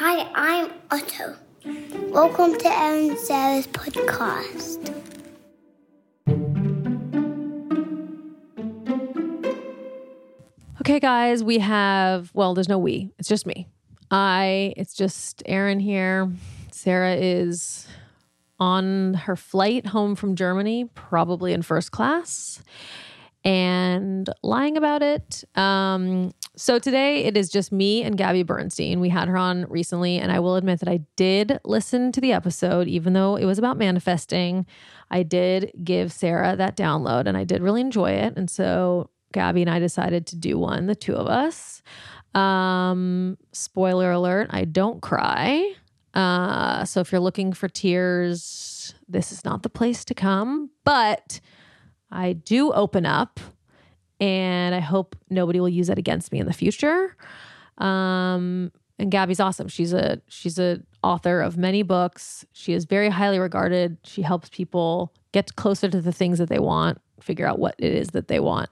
Hi, I'm Otto. Welcome to Erin Sara's podcast. Okay, guys, we have, well, there's no we, it's just me. I, it's just Erin here. Sara is on her flight home from Germany, probably in first class, and lying about it. Um, so today it is just me and Gabby Bernstein. We had her on recently, and I will admit that I did listen to the episode, even though it was about manifesting. I did give Sara that download, and I did really enjoy it. And so Gabby and I decided to do one, the two of us. Um, spoiler alert, I don't cry. Uh, so if you're looking for tears, this is not the place to come. But I do open up, and I hope nobody will use that against me in the future. Um, and Gabby's awesome. She's a she's a author of many books. She is very highly regarded. She helps people get closer to the things that they want, figure out what it is that they want,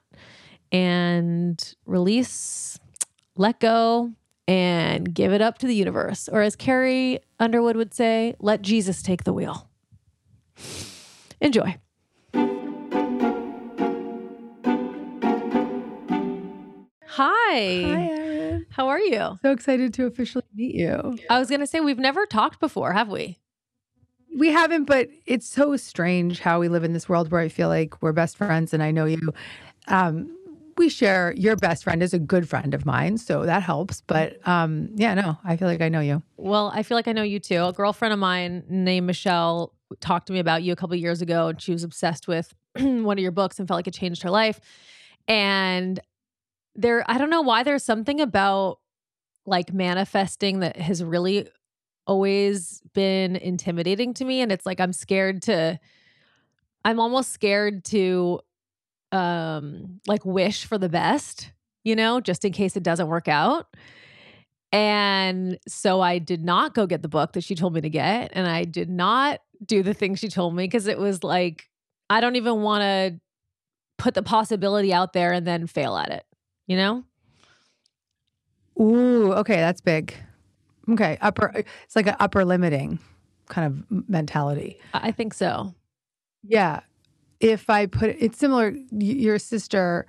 and release, let go, and give it up to the universe. Or as Carrie Underwood would say, let Jesus take the wheel. Enjoy. Hi. Hi, Erin. How are you? So excited to officially meet you. I was going to say, we've never talked before, have we? We haven't, but it's so strange how we live in this world where I feel like we're best friends and I know you. Um, we share your best friend is a good friend of mine, so that helps. But um, yeah, no, I feel like I know you. Well, I feel like I know you too. A girlfriend of mine named Michelle talked to me about you a couple years ago, and she was obsessed with one of your books and felt like it changed her life. And there, I don't know why there's something about like manifesting that has really always been intimidating to me. And it's like I'm scared to, I'm almost scared to um like wish for the best, you know, just in case it doesn't work out. And so I did not go get the book that she told me to get. And I did not do the thing she told me because it was like, I don't even want to put the possibility out there and then fail at it, you know? Ooh, okay, that's big. Okay, upper. It's like an upper limiting kind of mentality. I think so. Yeah, if I put it, it's similar. Your sister,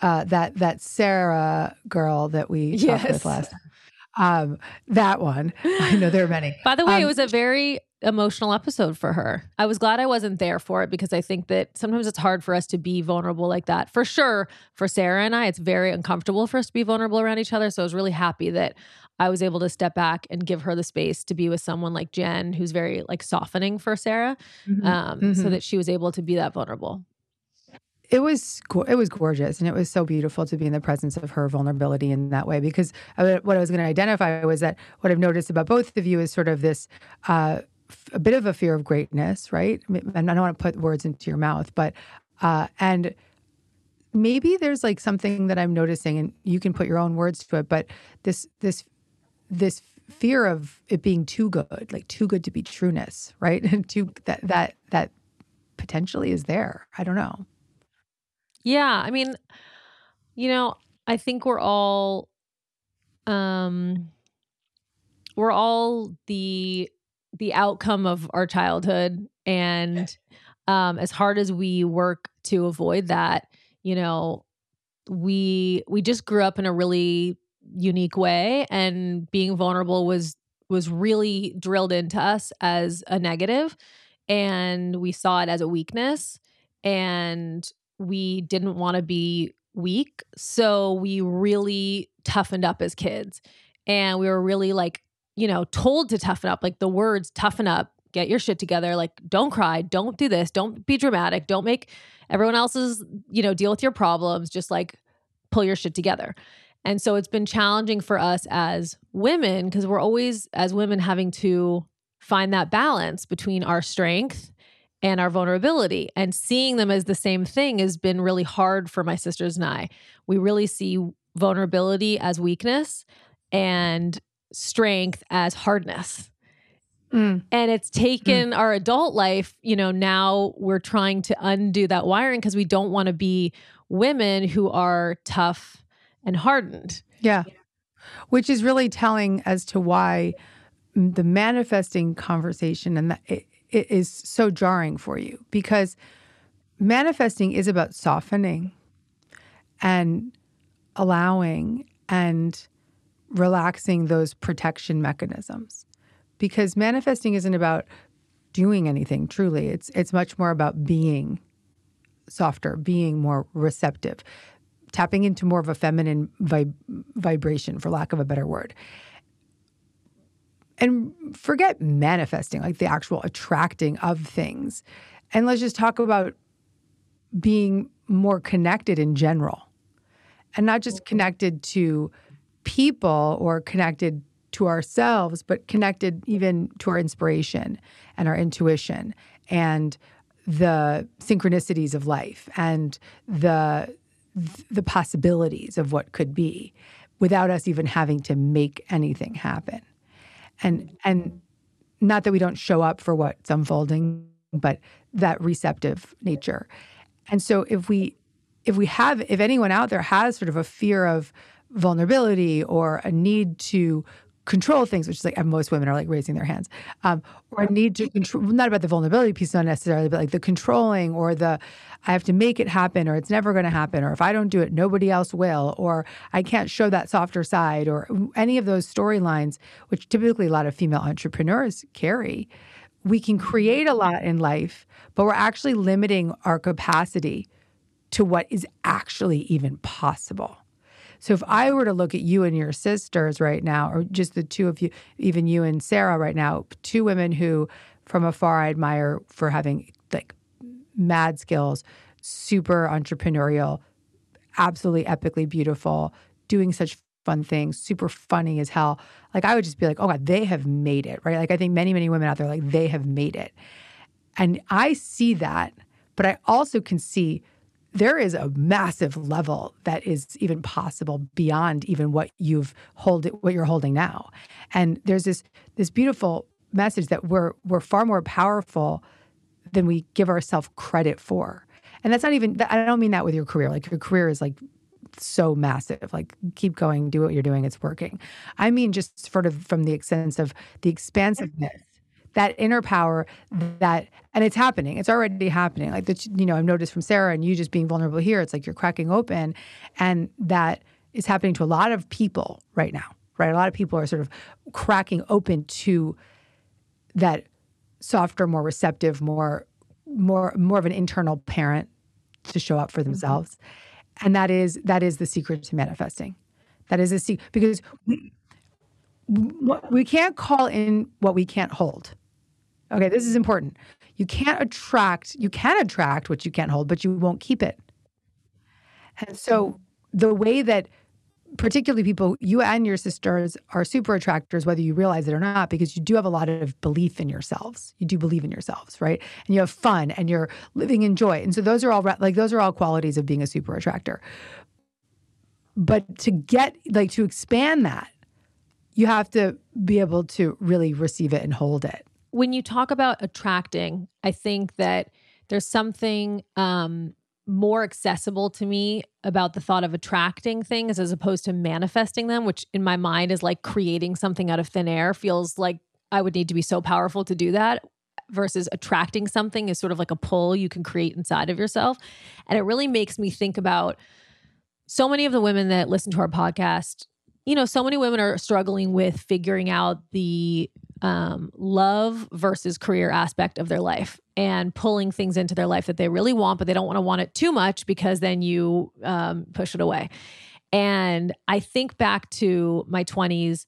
uh, that that Sara girl that we talked with last time. Um, that one. I know there are many. By the way, Um, it was a very emotional episode for her. I was glad I wasn't there for it because I think that sometimes it's hard for us to be vulnerable like that. For sure, for Sara and I, it's very uncomfortable for us to be vulnerable around each other. So I was really happy that I was able to step back and give her the space to be with someone like Jen, who's very like softening for Sara, Mhm. um, so Mhm. that she was able to be that vulnerable. it was it was gorgeous and it was so beautiful to be in the presence of her vulnerability in that way because I, what I was going to identify was that what I've noticed about both of you is sort of this uh, a bit of a fear of greatness, right? And I don't want to put words into your mouth, but uh, and maybe there's like something that I'm noticing, and you can put your own words to it, but this this this fear of it being too good, like too good to be trueness, right? And too that that that potentially is there. I don't know. Yeah, I mean, you know, I think we're all um we're all the the outcome of our childhood and um as hard as we work to avoid that, you know, we we just grew up in a really unique way and being vulnerable was was really drilled into us as a negative and we saw it as a weakness and we didn't want to be weak. So we really toughened up as kids. And we were really like, you know, told to toughen up, like the words toughen up, get your shit together, like don't cry, don't do this, don't be dramatic, don't make everyone else's, you know, deal with your problems, just like pull your shit together. And so it's been challenging for us as women because we're always, as women, having to find that balance between our strength and our vulnerability. And seeing them as the same thing has been really hard for my sisters and I. We really see vulnerability as weakness and strength as hardness. Mm. And it's taken our adult life, you know, now we're trying to undo that wiring because we don't want to be women who are tough and hardened. Yeah. which is really telling as to why the manifesting conversation and that it, it is so jarring for you because manifesting is about softening and allowing and relaxing those protection mechanisms. Because manifesting isn't about doing anything truly. It's it's much more about being softer being more receptive tapping into more of a feminine vib- vibration for lack of a better word. And forget manifesting like the actual attracting of things. And let's just talk about being more connected in general and not just mm-hmm. connected to people or connected to ourselves, but connected even to our inspiration and our intuition and the synchronicities of life and the the possibilities of what could be without us even having to make anything happen. And and not that we don't show up for what's unfolding, but that receptive nature. And so if we if we have if anyone out there has sort of a fear of vulnerability or a need to control things, which is like most women are like raising their hands, um, or a need to control, not about the vulnerability piece, not necessarily, but like the controlling or the I have to make it happen or it's never going to happen, or if I don't do it, nobody else will, or I can't show that softer side, or any of those storylines, which typically a lot of female entrepreneurs carry. We can create a lot in life, but we're actually limiting our capacity to what is actually even possible. So if I were to look at you and your sisters right now, or just the two of you, even you and Sara right now, two women who from afar I admire for having like mad skills, super entrepreneurial, absolutely epically beautiful, doing such fun things, super funny as hell. Like I would just be like, oh God, they have made it, right? Like I think many, many women out there, like they have made it. And I see that, but I also can see there is a massive level that is even possible beyond even what you've hold what you're holding now. And there's this this beautiful message that we're we're far more powerful than we give ourselves credit for. And that's not even I don't mean that with your career. Like your career is like so massive. Like keep going, do what you're doing, it's working. I mean just sort of from the sense of the expansiveness that inner power that and it's happening. It's already happening. Like that you know i've noticed from sara and you just being vulnerable here it's like you're cracking open and that is happening to a lot of people right now right? A lot of people are sort of cracking open to that softer more receptive more more more of an internal parent to show up for mm-hmm. themselves. Mm-hmm. and that is that is the secret to manifesting. That is a secret because we, we can't call in what we can't hold Okay, this is important. You can't attract, you can attract what you can't hold, but you won't keep it. And so the way that particularly people, you and your sisters are super attractors, whether you realize it or not, because you do have a lot of belief in yourselves. You do believe in yourselves, right? And you have fun and you're living in joy. And so those are all like those are all qualities of being a super attractor. But to get like to expand that, you have to be able to really receive it and hold it when you talk about attracting, I think that there's something um, more accessible to me about the thought of attracting things as opposed to manifesting them, which in my mind is like creating something out of thin air. Feels like I would need to be so powerful to do that. Versus attracting something is sort of like a pull you can create inside of yourself. And it really makes me think about so many of the women that listen to our podcast. You know, so many women are struggling with figuring out the um, love versus career aspect of their life and pulling things into their life that they really want, but they don't want to want it too much because then you um, push it away. And I think back to my 20s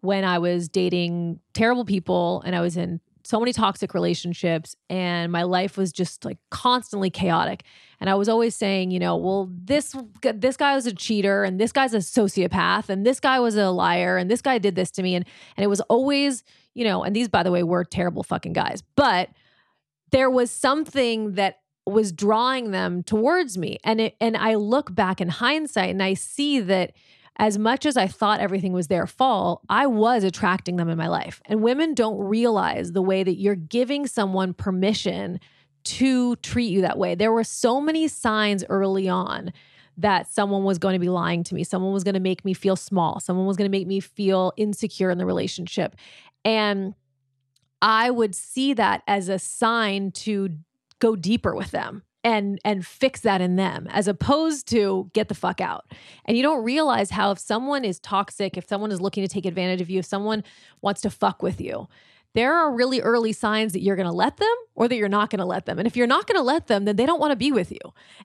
when I was dating terrible people and I was in so many toxic relationships and my life was just like constantly chaotic. And i was always saying you know well this this guy was a cheater and this guy's a sociopath and this guy was a liar and this guy did this to me and and it was always you know and these by the way were terrible fucking guys but there was something that was drawing them towards me and it and i look back in hindsight and i see that as much as I thought everything was their fault, I was attracting them in my life. And women don't realize the way that you're giving someone permission to treat you that way. There were so many signs early on that someone was going to be lying to me, someone was going to make me feel small, someone was going to make me feel insecure in the relationship. And I would see that as a sign to go deeper with them and and fix that in them as opposed to get the fuck out. And you don't realize how if someone is toxic, if someone is looking to take advantage of you, if someone wants to fuck with you, there are really early signs that you're going to let them or that you're not going to let them. And if you're not going to let them, then they don't want to be with you.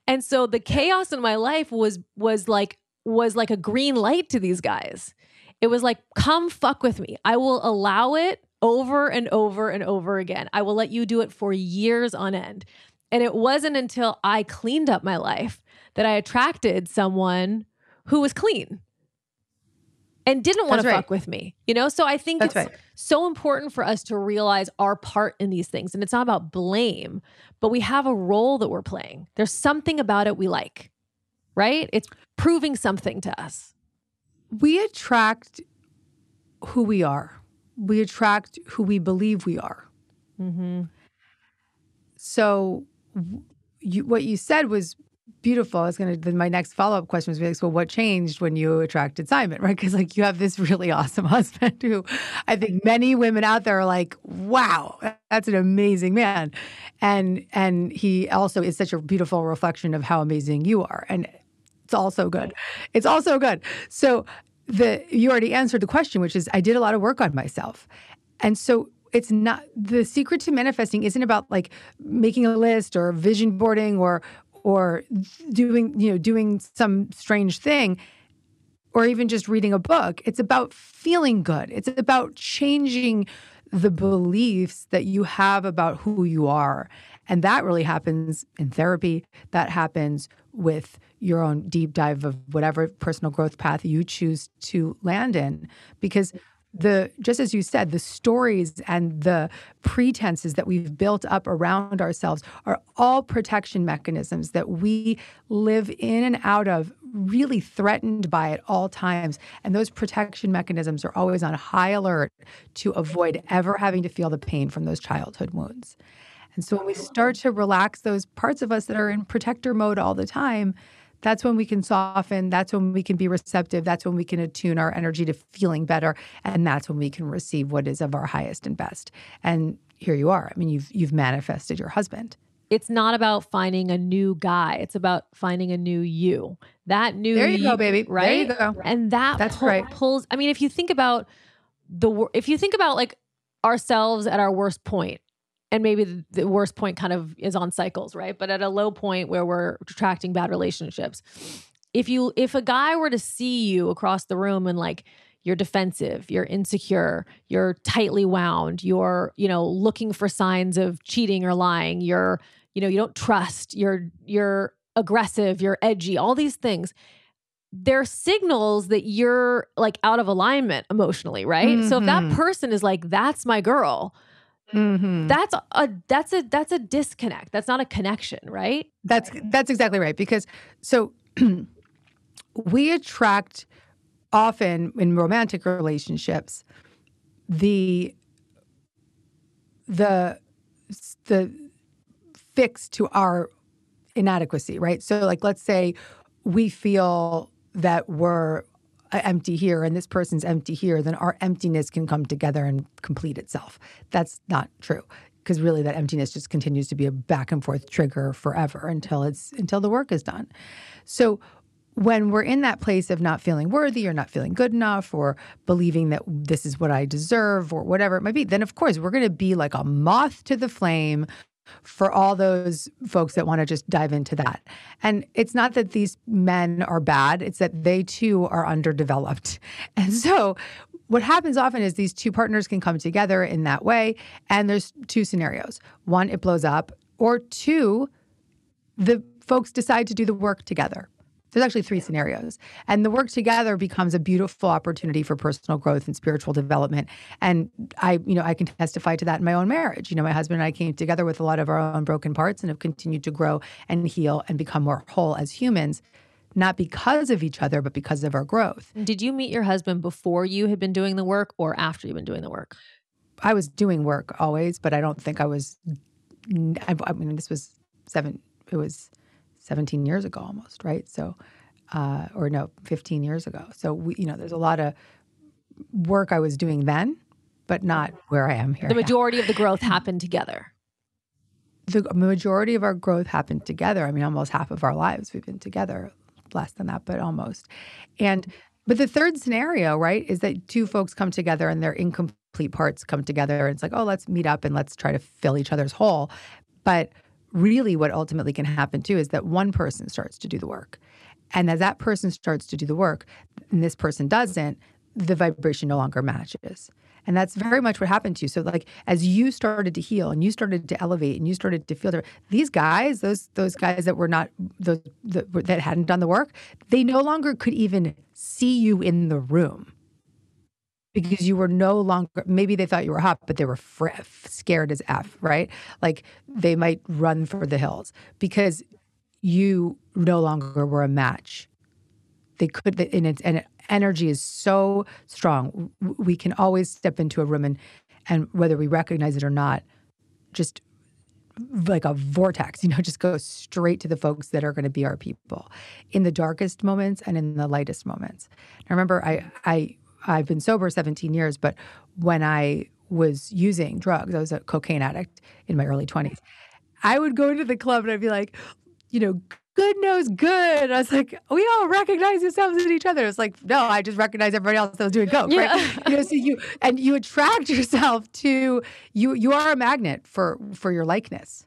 And so the chaos in my life was was like was like a green light to these guys. It was like, come fuck with me. I will allow it over and over and over again. I will let you do it for years on end. And it wasn't until I cleaned up my life that I attracted someone who was clean and didn't want to right. fuck with me. You know, so I think That's it's right. so important for us to realize our part in these things. And it's not about blame, but we have a role that we're playing. There's something about it we like, right? It's proving something to us. we attract who we are. We attract who we believe we are. Mm-hmm. So, you, what you said was beautiful. I was going to, then my next follow up question was, like, well, what changed when you attracted Simon, right? Because, like, you have this really awesome husband who I think many women out there are like, wow, that's an amazing man. And, and he also is such a beautiful reflection of how amazing you are. And it's also good. It's also good. So, the you already answered the question, which is I did a lot of work on myself. And so it's not the secret to manifesting isn't about like making a list or vision boarding or or doing, you know, doing some strange thing or even just reading a book. It's about feeling good. It's about changing the beliefs that you have about who you are. And that really happens in therapy. That happens with your own deep dive of whatever personal growth path you choose to land in. Because the just as you said, the stories and the pretenses that we've built up around ourselves are all protection mechanisms that we live in and out of really threatened by at all times. And those protection mechanisms are always on high alert to avoid ever having to feel the pain from those childhood wounds. And so when we start to relax those parts of us that are in protector mode all the time, that's when we can soften. That's when we can be receptive. That's when we can attune our energy to feeling better. And that's when we can receive what is of our highest and best. And here you are. I mean, you've you've manifested your husband. It's not about finding a new guy. It's about finding a new you. That new There you go, baby. There Right? you go. And that That's pull- right. pulls. I mean, if you think about the if you think about like ourselves at our worst point, and maybe the, worst point kind of is on cycles, right? But at a low point where we're attracting bad relationships, if you if a guy were to see you across the room and like you're defensive, you're insecure, you're tightly wound, you're, you know, looking for signs of cheating or lying, you're, you know, you don't trust, you're you're aggressive, you're edgy, all these things. They're signals that you're like out of alignment emotionally, right? So if that Mhm. person is like, that's my girl, Mm-hmm. that's a that's a that's a disconnect. That's not a connection, right? That's that's exactly right. Because so we attract often in romantic relationships the the the fix to our inadequacy, right? So like let's say we feel that we're empty here and this person's empty here, then our emptiness can come together and complete itself. That's not true because really that emptiness just continues to be a back and forth trigger forever until it's until the work is done. So when we're in that place of not feeling worthy or not feeling good enough or believing that this is what I deserve or whatever it might be, then of course we're going to be like a moth to the flame for all those folks that want to just dive into that. And it's not that these men are bad, it's that they too are underdeveloped. And so what happens often is these two partners can come together in that way. And there's two scenarios one, it blows up, or two, the folks decide to do the work together. There's actually three scenarios. And the work together becomes a beautiful opportunity for personal growth and spiritual development. And I, you know, I can testify to that in my own marriage. You know, my husband and I came together with a lot of our own broken parts and have continued to grow and heal and become more whole as humans, not because of each other, but because of our growth. Did you meet your husband before you had been doing the work or after you've been doing the work? I was doing work always, but I don't think I was. I, I mean, this was seven. It was seventeen years ago almost, right? So uh, or no, 15 years ago. So we, you know, there's a lot of work I was doing then, but not where I am here. The now. majority of the growth happened together. the majority of our growth happened together. I mean, almost half of our lives we've been together, less than that, but almost. And but the third scenario, right, is that two folks come together and their incomplete parts come together. And it's like, oh, let's meet up and let's try to fill each other's hole. But really, what ultimately can happen too is that one person starts to do the work. And as that person starts to do the work and this person doesn't, the vibration no longer matches. And that's very much what happened to you. So, like, as you started to heal and you started to elevate and you started to feel these guys, those those guys that were not those that hadn't done the work, they no longer could even see you in the room because you were no longer. Maybe they thought you were hot, but they were fr- scared as f. Right? Like they might run for the hills because you no longer were a match they could and and energy is so strong we can always step into a room and and whether we recognize it or not just like a vortex you know just go straight to the folks that are going to be our people in the darkest moments and in the lightest moments i remember i i i've been sober 17 years but when i was using drugs i was a cocaine addict in my early 20s i would go into the club and i'd be like you know, good knows good. I was like, we all recognize ourselves in each other. It's like, no, I just recognize everybody else that was doing coke, Yeah. right? You know, so you and you attract yourself to you. You are a magnet for for your likeness,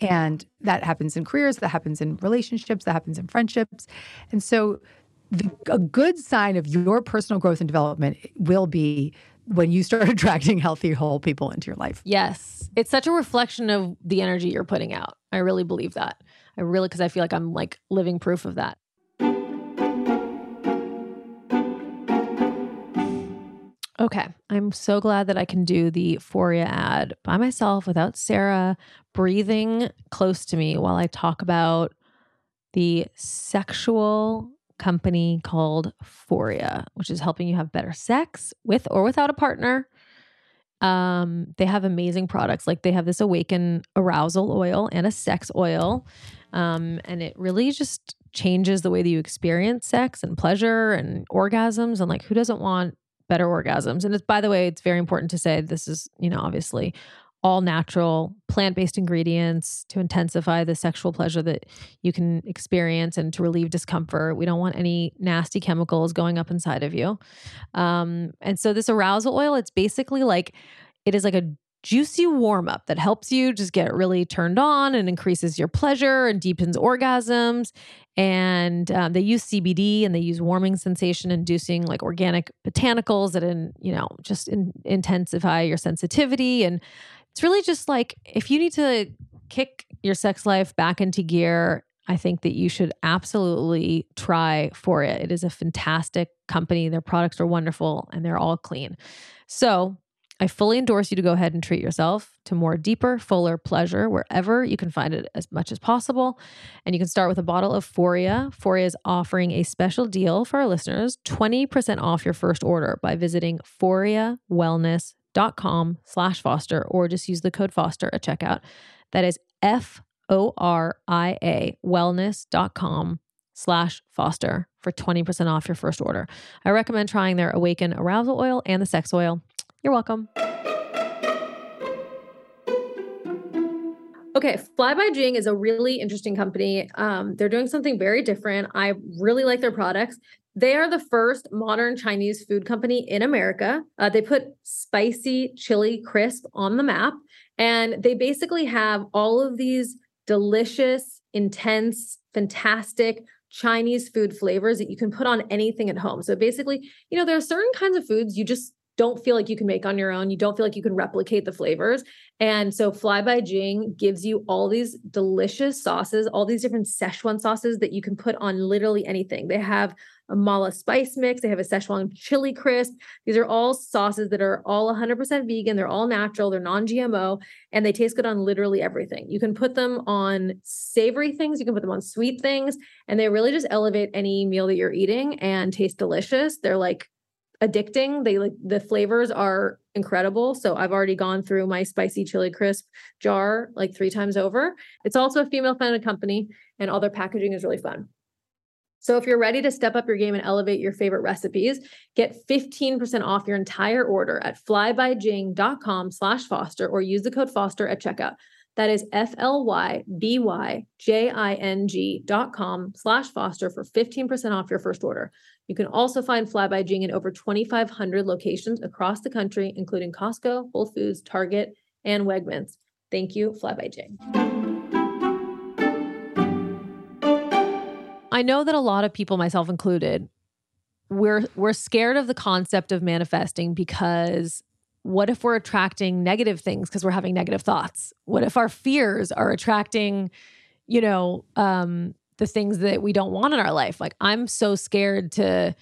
and that happens in careers, that happens in relationships, that happens in friendships, and so the, a good sign of your personal growth and development will be when you start attracting healthy, whole people into your life. Yes. It's such a reflection of the energy you're putting out. I really believe that. I really, because I feel like I'm like living proof of that. Okay. I'm so glad that I can do the Foria ad by myself without Sara breathing close to me while I talk about the sexual company called Foria, which is helping you have better sex with or without a partner. Um, they have amazing products. Like they have this awaken arousal oil and a sex oil. Um, and it really just changes the way that you experience sex and pleasure and orgasms. And like, who doesn't want better orgasms? And it's, by the way, it's very important to say this is, you know, obviously all natural plant-based ingredients to intensify the sexual pleasure that you can experience and to relieve discomfort. We don't want any nasty chemicals going up inside of you. Um, and so this arousal oil, it's basically like it is like a juicy warm up that helps you just get really turned on and increases your pleasure and deepens orgasms. And um, they use CBD and they use warming sensation inducing like organic botanicals that, in, you know, just in, intensify your sensitivity. And it's really just like if you need to kick your sex life back into gear, I think that you should absolutely try Foria. It is a fantastic company. Their products are wonderful and they're all clean. So, I fully endorse you to go ahead and treat yourself to more deeper, fuller pleasure wherever you can find it as much as possible. And you can start with a bottle of Foria. Foria is offering a special deal for our listeners 20% off your first order by visiting foriawellness.com slash foster or just use the code foster at checkout. That is F O R I A wellness.com slash foster for 20% off your first order. I recommend trying their Awaken Arousal Oil and the Sex Oil. You're welcome. Okay, Fly by Jing is a really interesting company. Um, they're doing something very different. I really like their products. They are the first modern Chinese food company in America. Uh, they put spicy chili crisp on the map, and they basically have all of these delicious, intense, fantastic Chinese food flavors that you can put on anything at home. So basically, you know, there are certain kinds of foods you just don't feel like you can make on your own. You don't feel like you can replicate the flavors. And so Fly by Jing gives you all these delicious sauces, all these different Szechuan sauces that you can put on literally anything. They have a mala spice mix, they have a Szechuan chili crisp. These are all sauces that are all 100% vegan, they're all natural, they're non-GMO, and they taste good on literally everything. You can put them on savory things, you can put them on sweet things, and they really just elevate any meal that you're eating and taste delicious. They're like addicting. They like the flavors are incredible. So I've already gone through my spicy chili crisp jar like three times over. It's also a female founded company and all their packaging is really fun. So if you're ready to step up your game and elevate your favorite recipes, get 15% off your entire order at flybyjing.com slash foster or use the code foster at checkout. That is F-L-Y-B-Y-J-I-N-G dot com slash foster for 15% off your first order. You can also find Fly by Jing in over 2,500 locations across the country, including Costco, Whole Foods, Target, and Wegmans. Thank you, Fly by Jing. I know that a lot of people, myself included, we're we're scared of the concept of manifesting because what if we're attracting negative things because we're having negative thoughts? What if our fears are attracting, you know, um, the things that we don't want in our life? Like I'm so scared to,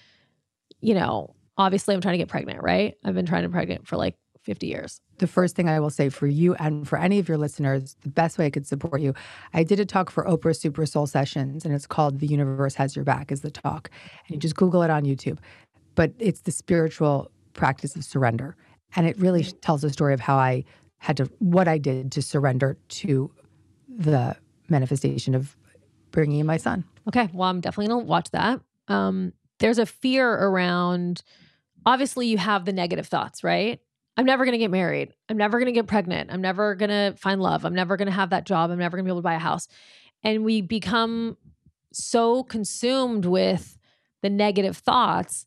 you know, obviously I'm trying to get pregnant, right? I've been trying to get pregnant for like 50 years. The first thing I will say for you and for any of your listeners, the best way I could support you, I did a talk for Oprah Super Soul Sessions, and it's called The Universe Has Your Back, is the talk. And you just Google it on YouTube. But it's the spiritual practice of surrender. And it really tells the story of how I had to, what I did to surrender to the manifestation of bringing in my son. Okay. Well, I'm definitely going to watch that. Um, there's a fear around, obviously, you have the negative thoughts, right? I'm never going to get married. I'm never going to get pregnant. I'm never going to find love. I'm never going to have that job. I'm never going to be able to buy a house. And we become so consumed with the negative thoughts.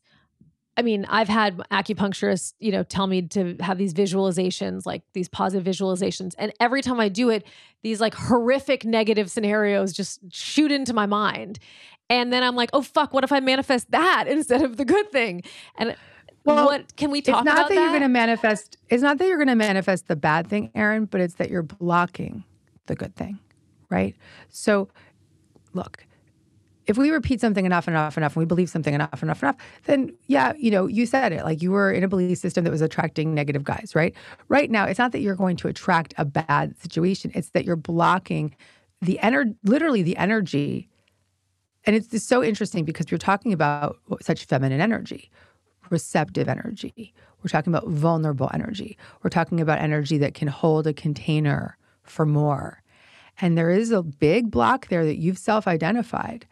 I mean, I've had acupuncturists, you know, tell me to have these visualizations, like these positive visualizations. And every time I do it, these like horrific negative scenarios just shoot into my mind. And then I'm like, oh, fuck, what if I manifest that instead of the good thing? And well, what can we talk about? It's not that, that you're going to manifest. It's not that you're going to manifest the bad thing, Erin, but it's that you're blocking the good thing, right? So, look, if we repeat something enough and enough enough, and we believe something enough and enough enough, then yeah, you know, you said it. Like you were in a belief system that was attracting negative guys, right? Right now, it's not that you're going to attract a bad situation; it's that you're blocking the energy, literally the energy. And it's so interesting because you're talking about such feminine energy receptive energy. We're talking about vulnerable energy. We're talking about energy that can hold a container for more. And there is a big block there that you've self-identified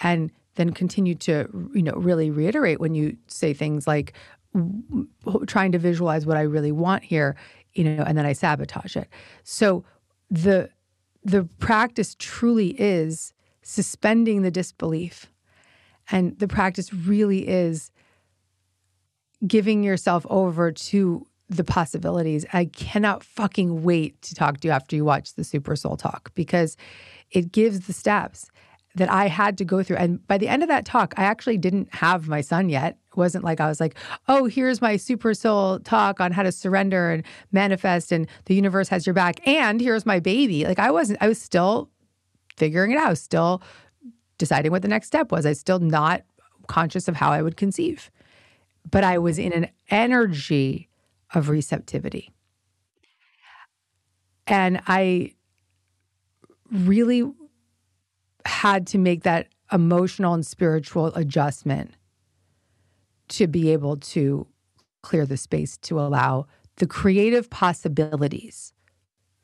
and then continue to you know really reiterate when you say things like trying to visualize what I really want here, you know, and then I sabotage it. So the the practice truly is suspending the disbelief. And the practice really is giving yourself over to the possibilities. I cannot fucking wait to talk to you after you watch the Super Soul Talk because it gives the steps that I had to go through. And by the end of that talk, I actually didn't have my son yet. It wasn't like I was like, oh, here's my Super Soul talk on how to surrender and manifest, and the universe has your back. And here's my baby. Like, I wasn't, I was still figuring it out, still deciding what the next step was. I was still not conscious of how I would conceive but I was in an energy of receptivity. And I really had to make that emotional and spiritual adjustment to be able to clear the space to allow the creative possibilities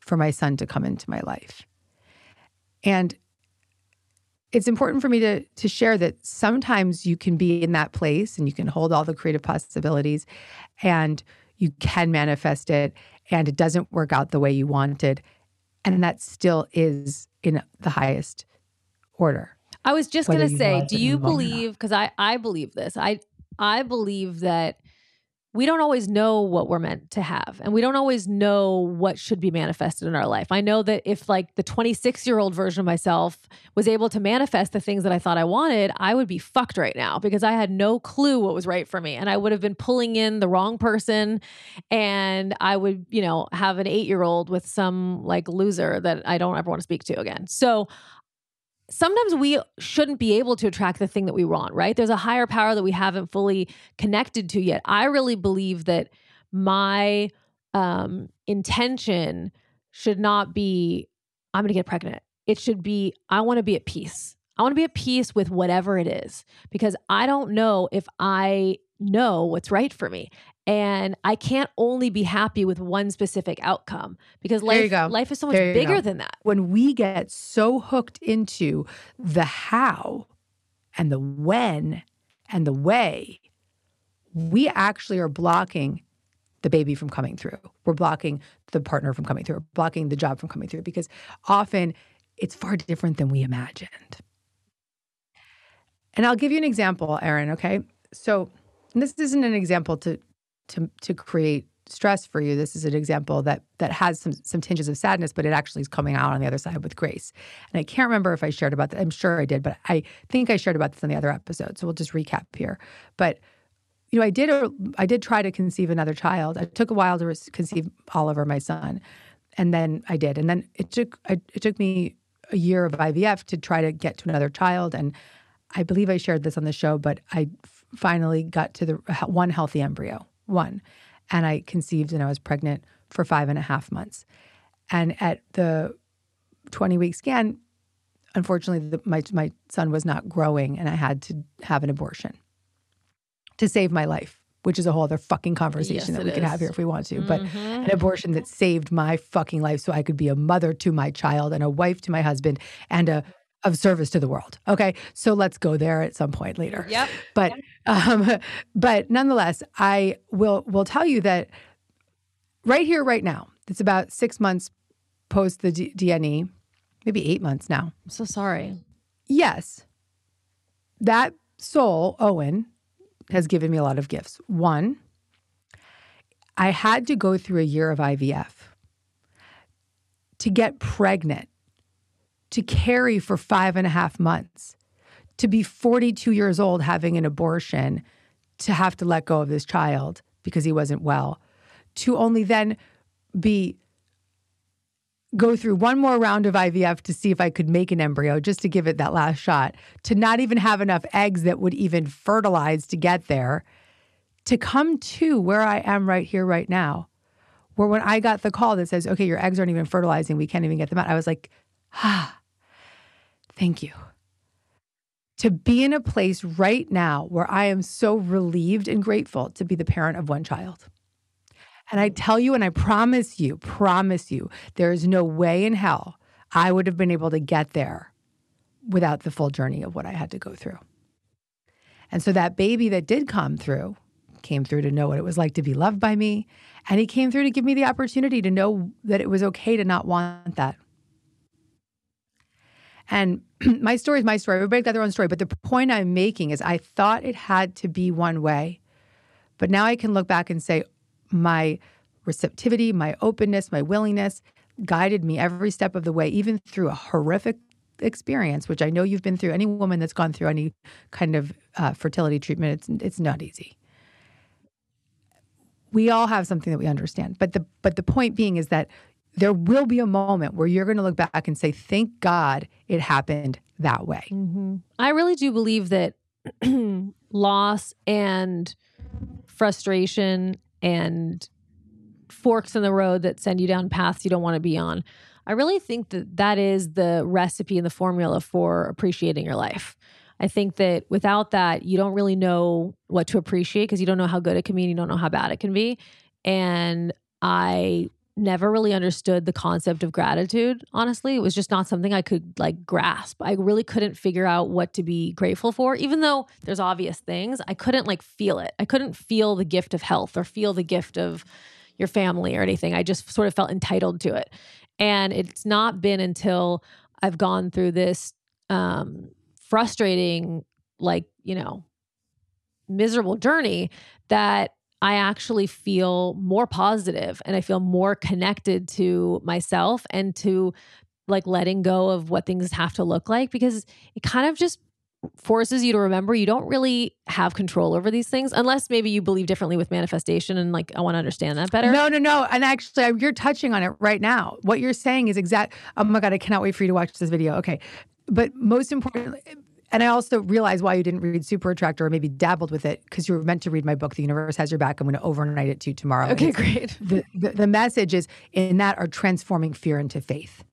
for my son to come into my life. And it's important for me to to share that sometimes you can be in that place and you can hold all the creative possibilities and you can manifest it and it doesn't work out the way you wanted and that still is in the highest order. I was just going to say, do you believe cuz I I believe this. I I believe that we don't always know what we're meant to have and we don't always know what should be manifested in our life. I know that if like the 26 year old version of myself was able to manifest the things that I thought I wanted, I would be fucked right now because I had no clue what was right for me and I would have been pulling in the wrong person and I would, you know, have an 8 year old with some like loser that I don't ever want to speak to again. So sometimes we shouldn't be able to attract the thing that we want, right? There's a higher power that we haven't fully connected to yet. I really believe that my um, intention should not be, I'm going to get pregnant. It should be, I want to be at peace. I want to be at peace with whatever it is because I don't know if I know what's right for me. And I can't only be happy with one specific outcome because life, life is so much bigger than that. When we get so hooked into the how and the when and the way, we actually are blocking the baby from coming through. We're blocking the partner from coming through, blocking the job from coming through because often it's far different than we imagined. And I'll give you an example, Erin, okay? So this isn't an example to to to create stress for you. This is an example that that has some some tinges of sadness, but it actually is coming out on the other side with grace. And I can't remember if I shared about that. I'm sure I did, but I think I shared about this in the other episode. So we'll just recap here. But you know, I did I did try to conceive another child. It took a while to conceive Oliver, my son, and then I did. And then it took I, it took me a year of IVF to try to get to another child. And I believe I shared this on the show, but I finally got to the one healthy embryo, one. And I conceived and I was pregnant for five and a half months. And at the 20 week scan, unfortunately, the, my, my son was not growing and I had to have an abortion to save my life, which is a whole other fucking conversation Yes, that we it could have here if we want to. But Mhm. an abortion that saved my fucking life so I could be a mother to my child and a wife to my husband and a of service to the world. Okay. So let's go there at some point later. Yep. But um, but nonetheless, I will will tell you that right here, right now, it's about six months post the D- DNE, maybe eight months now. I'm so sorry. Yes, that soul, Owen, has given me a lot of gifts. One, I had to go through a year of IVF to get pregnant, to carry for five and a half months, to be 42 years old having an abortion, to have to let go of this child because he wasn't well, to only then be go through one more round of IVF to see if I could make an embryo just to give it that last shot, to not even have enough eggs that would even fertilize to get there, to come to where I am right here, right now, where when I got the call that says, okay, your eggs aren't even fertilizing, we can't even get them out, I was like, ah, thank you. To be in a place right now where I am so relieved and grateful to be the parent of one child. And I tell you, and I promise you, promise you, there is no way in hell I would have been able to get there without the full journey of what I had to go through. And so that baby that did come through came through to know what it was like to be loved by me. And he came through to give me the opportunity to know that it was okay to not want that. And my story is my story. Everybody got their own story. But the point I'm making is I thought it had to be one way. But now I can look back and say, my receptivity, my openness, my willingness guided me every step of the way, even through a horrific experience, which I know you've been through. Any woman that's gone through any kind of uh, fertility treatment, it's it's not easy. We all have something that we understand, but the but the point being is that there will be a moment where you're going to look back and say, "Thank God it happened that way." Mm-hmm. I really do believe that loss and frustration and forks in the road that send you down paths you don't want to be on. I really think that that is the recipe and the formula for appreciating your life. I think that without that, you don't really know what to appreciate because you don't know how good it can be and you don't know how bad it can be. And I never really understood the concept of gratitude honestly. It was just not something i could like grasp. I really couldn't figure out what to be grateful for even though there's obvious things. I couldn't like feel it. I couldn't feel the gift of health or feel the gift of your family or anything. I just sort of felt entitled to it. And it's not been until i've gone through this um frustrating like you know miserable journey that I actually feel more positive and I feel more connected to myself and to like letting go of what things have to look like because it kind of just forces you to remember you don't really have control over these things unless maybe you believe differently with manifestation and like I want to understand that better. No, no, no. And actually, you're touching on it right now. What you're saying is exact. Oh my God, I cannot wait for you to watch this video. Okay. But most importantly, and I also realize why you didn't read Super Attractor or maybe dabbled with it because you were meant to read my book, The Universe Has Your Back. I'm going to overnight it to you tomorrow. Okay, great. The, the, the message is in that are transforming fear into faith,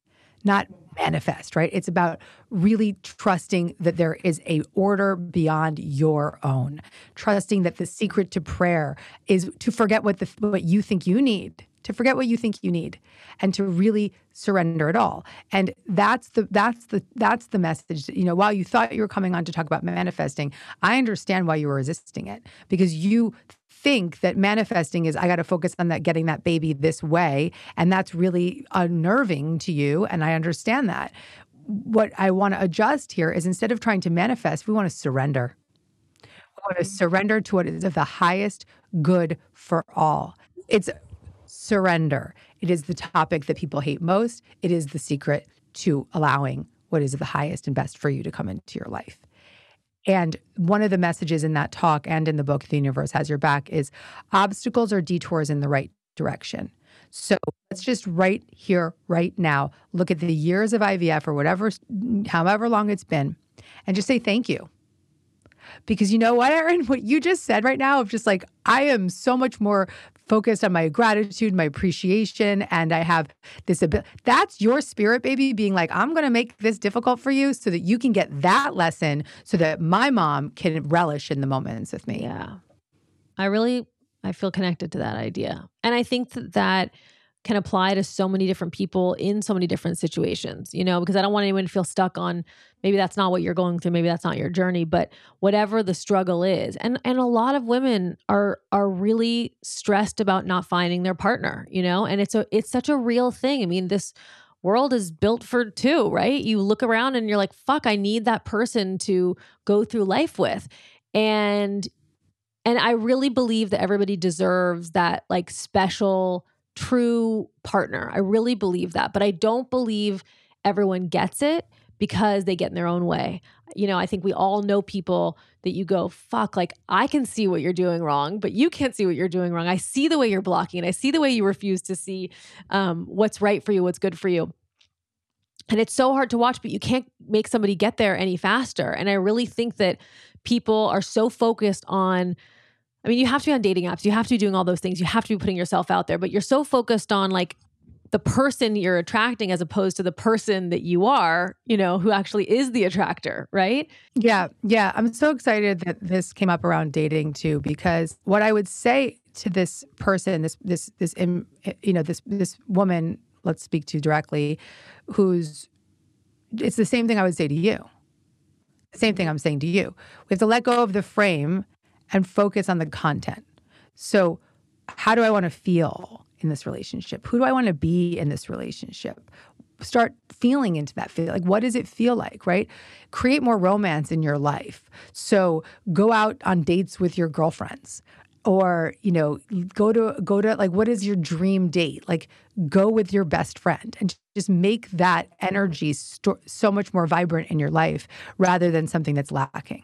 not manifest, right? It's about really trusting that there is a order beyond your own, trusting that the secret to prayer is to forget what the what you think you need to forget what you think you need and to really surrender it all. And that's the that's the that's the message. You know, while you thought you were coming on to talk about manifesting, I understand why you were resisting it because you think that manifesting is I got to focus on that getting that baby this way and that's really unnerving to you and I understand that. What I want to adjust here is instead of trying to manifest, we want to surrender. We want to surrender to what is of the highest good for all. It's surrender. It is the topic that people hate most. It is the secret to allowing what is the highest and best for you to come into your life. And one of the messages in that talk and in the book, The Universe Has Your Back, is obstacles are detours in the right direction. So let's just right here, right now, look at the years of IVF or whatever, however long it's been, and just say thank you. Because you know what, Erin, what you just said right now of just like, I am so much more focused on my gratitude, my appreciation, and I have this ability. That's your spirit, baby, being like, I'm going to make this difficult for you so that you can get that lesson so that my mom can relish in the moments with me. Yeah. I really I feel connected to that idea. And I think that that can apply to so many different people in so many different situations, you know, because I don't want anyone to feel stuck on maybe that's not what you're going through, maybe that's not your journey, but whatever the struggle is. And and a lot of women are are really stressed about not finding their partner, you know, and it's a it's such a real thing. I mean, this world is built for two, right? You look around and you're like, fuck, I need that person to go through life with. And and I really believe that everybody deserves that like special true partner. I really believe that. But I don't believe everyone gets it because they get in their own way. You know, I think we all know people that you go, fuck, like I can see what you're doing wrong, but you can't see what you're doing wrong. I see the way you're blocking and I see the way you refuse to see um, what's right for you, what's good for you. And it's so hard to watch, but you can't make somebody get there any faster. And I really think that people are so focused on I mean, you have to be on dating apps. You have to be doing all those things. You have to be putting yourself out there, but you're so focused on like the person you're attracting as opposed to the person that you are, you know, who actually is the attractor, right? Yeah. Yeah. I'm so excited that this came up around dating too, because what I would say to this person, this, this, this, you know, this, this woman, let's speak to directly, who's, it's the same thing I would say to you. Same thing I'm saying to you. We have to let go of the frame and focus on the content. So, how do I want to feel in this relationship? Who do I want to be in this relationship? Start feeling into that feel. Like, what does it feel like, right? Create more romance in your life. So, go out on dates with your girlfriends or you know go to go to like what is your dream date like go with your best friend and just make that energy sto- so much more vibrant in your life rather than something that's lacking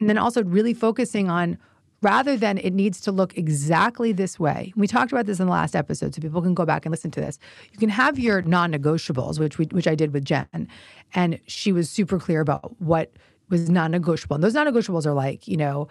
and then also really focusing on rather than it needs to look exactly this way. We talked about this in the last episode, so people can go back and listen to this. You can have your non-negotiables, which we, which I did with Jen, and she was super clear about what was non-negotiable. And those non-negotiables are like, you know,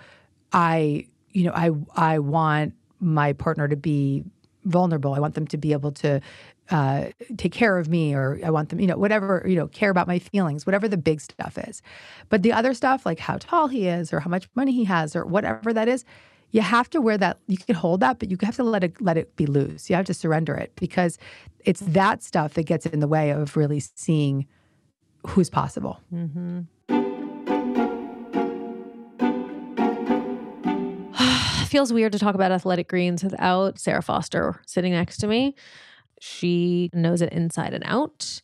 I, you know, I I want my partner to be vulnerable. I want them to be able to uh, take care of me or I want them, you know, whatever, you know, care about my feelings, whatever the big stuff is. But the other stuff, like how tall he is or how much money he has or whatever that is, you have to wear that. You can hold that, but you have to let it let it be loose. You have to surrender it because it's that stuff that gets in the way of really seeing who's possible. Mm-hmm. feels weird to talk about athletic greens without Sara Foster sitting next to me. She knows it inside and out.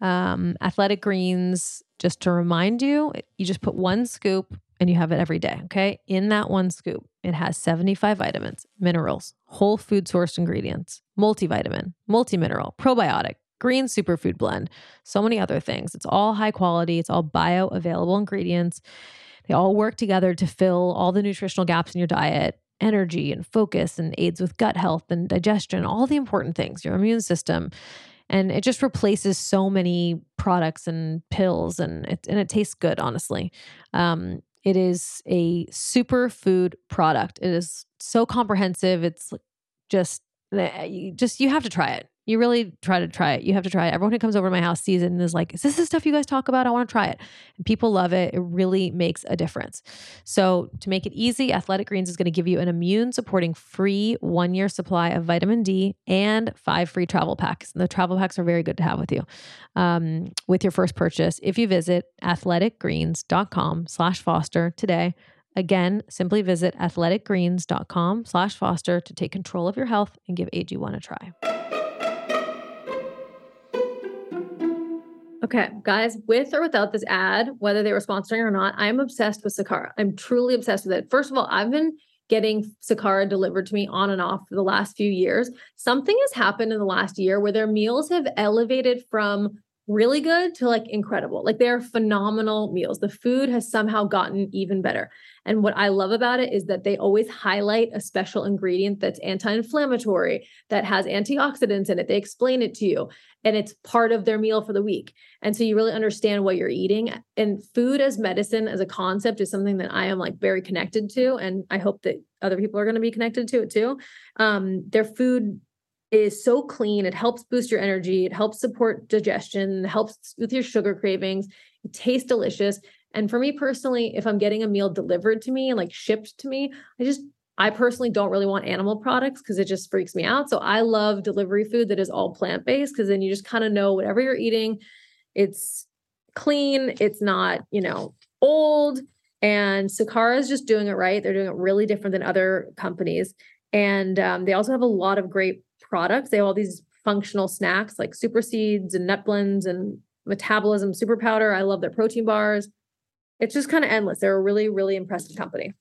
Um, athletic greens, just to remind you, you just put one scoop and you have it every day. Okay. In that one scoop, it has 75 vitamins, minerals, whole food sourced ingredients, multivitamin, multimineral, probiotic, green superfood blend, so many other things. It's all high quality, it's all bioavailable ingredients. They all work together to fill all the nutritional gaps in your diet energy and focus and aids with gut health and digestion, all the important things, your immune system. And it just replaces so many products and pills and it, and it tastes good, honestly. Um, it is a superfood product. It is so comprehensive. It's just just you have to try it. You really try to try it. You have to try it. Everyone who comes over to my house sees it and is like, "Is this the stuff you guys talk about? I want to try it." And people love it. It really makes a difference. So, to make it easy, Athletic Greens is going to give you an immune supporting free 1-year supply of vitamin D and 5 free travel packs. And the travel packs are very good to have with you. Um, with your first purchase, if you visit athleticgreens.com/foster today, Again, simply visit athleticgreens.com slash foster to take control of your health and give AG1 a try. Okay, guys, with or without this ad, whether they were sponsoring or not, I'm obsessed with Sakara. I'm truly obsessed with it. First of all, I've been getting Sakara delivered to me on and off for the last few years. Something has happened in the last year where their meals have elevated from really good to like incredible. Like they're phenomenal meals. The food has somehow gotten even better. And what I love about it is that they always highlight a special ingredient that's anti inflammatory, that has antioxidants in it. They explain it to you, and it's part of their meal for the week. And so you really understand what you're eating. And food as medicine as a concept is something that I am like very connected to. And I hope that other people are going to be connected to it too. Um, their food is so clean. It helps boost your energy. It helps support digestion, helps with your sugar cravings. It tastes delicious. And for me personally, if I'm getting a meal delivered to me and like shipped to me, I just I personally don't really want animal products because it just freaks me out. So I love delivery food that is all plant based because then you just kind of know whatever you're eating, it's clean, it's not, you know, old. And Sakara is just doing it right. They're doing it really different than other companies. And um, they also have a lot of great products. They have all these functional snacks like super seeds and nut blends and metabolism super powder. I love their protein bars it's just kind of endless. They're a really, really impressive company.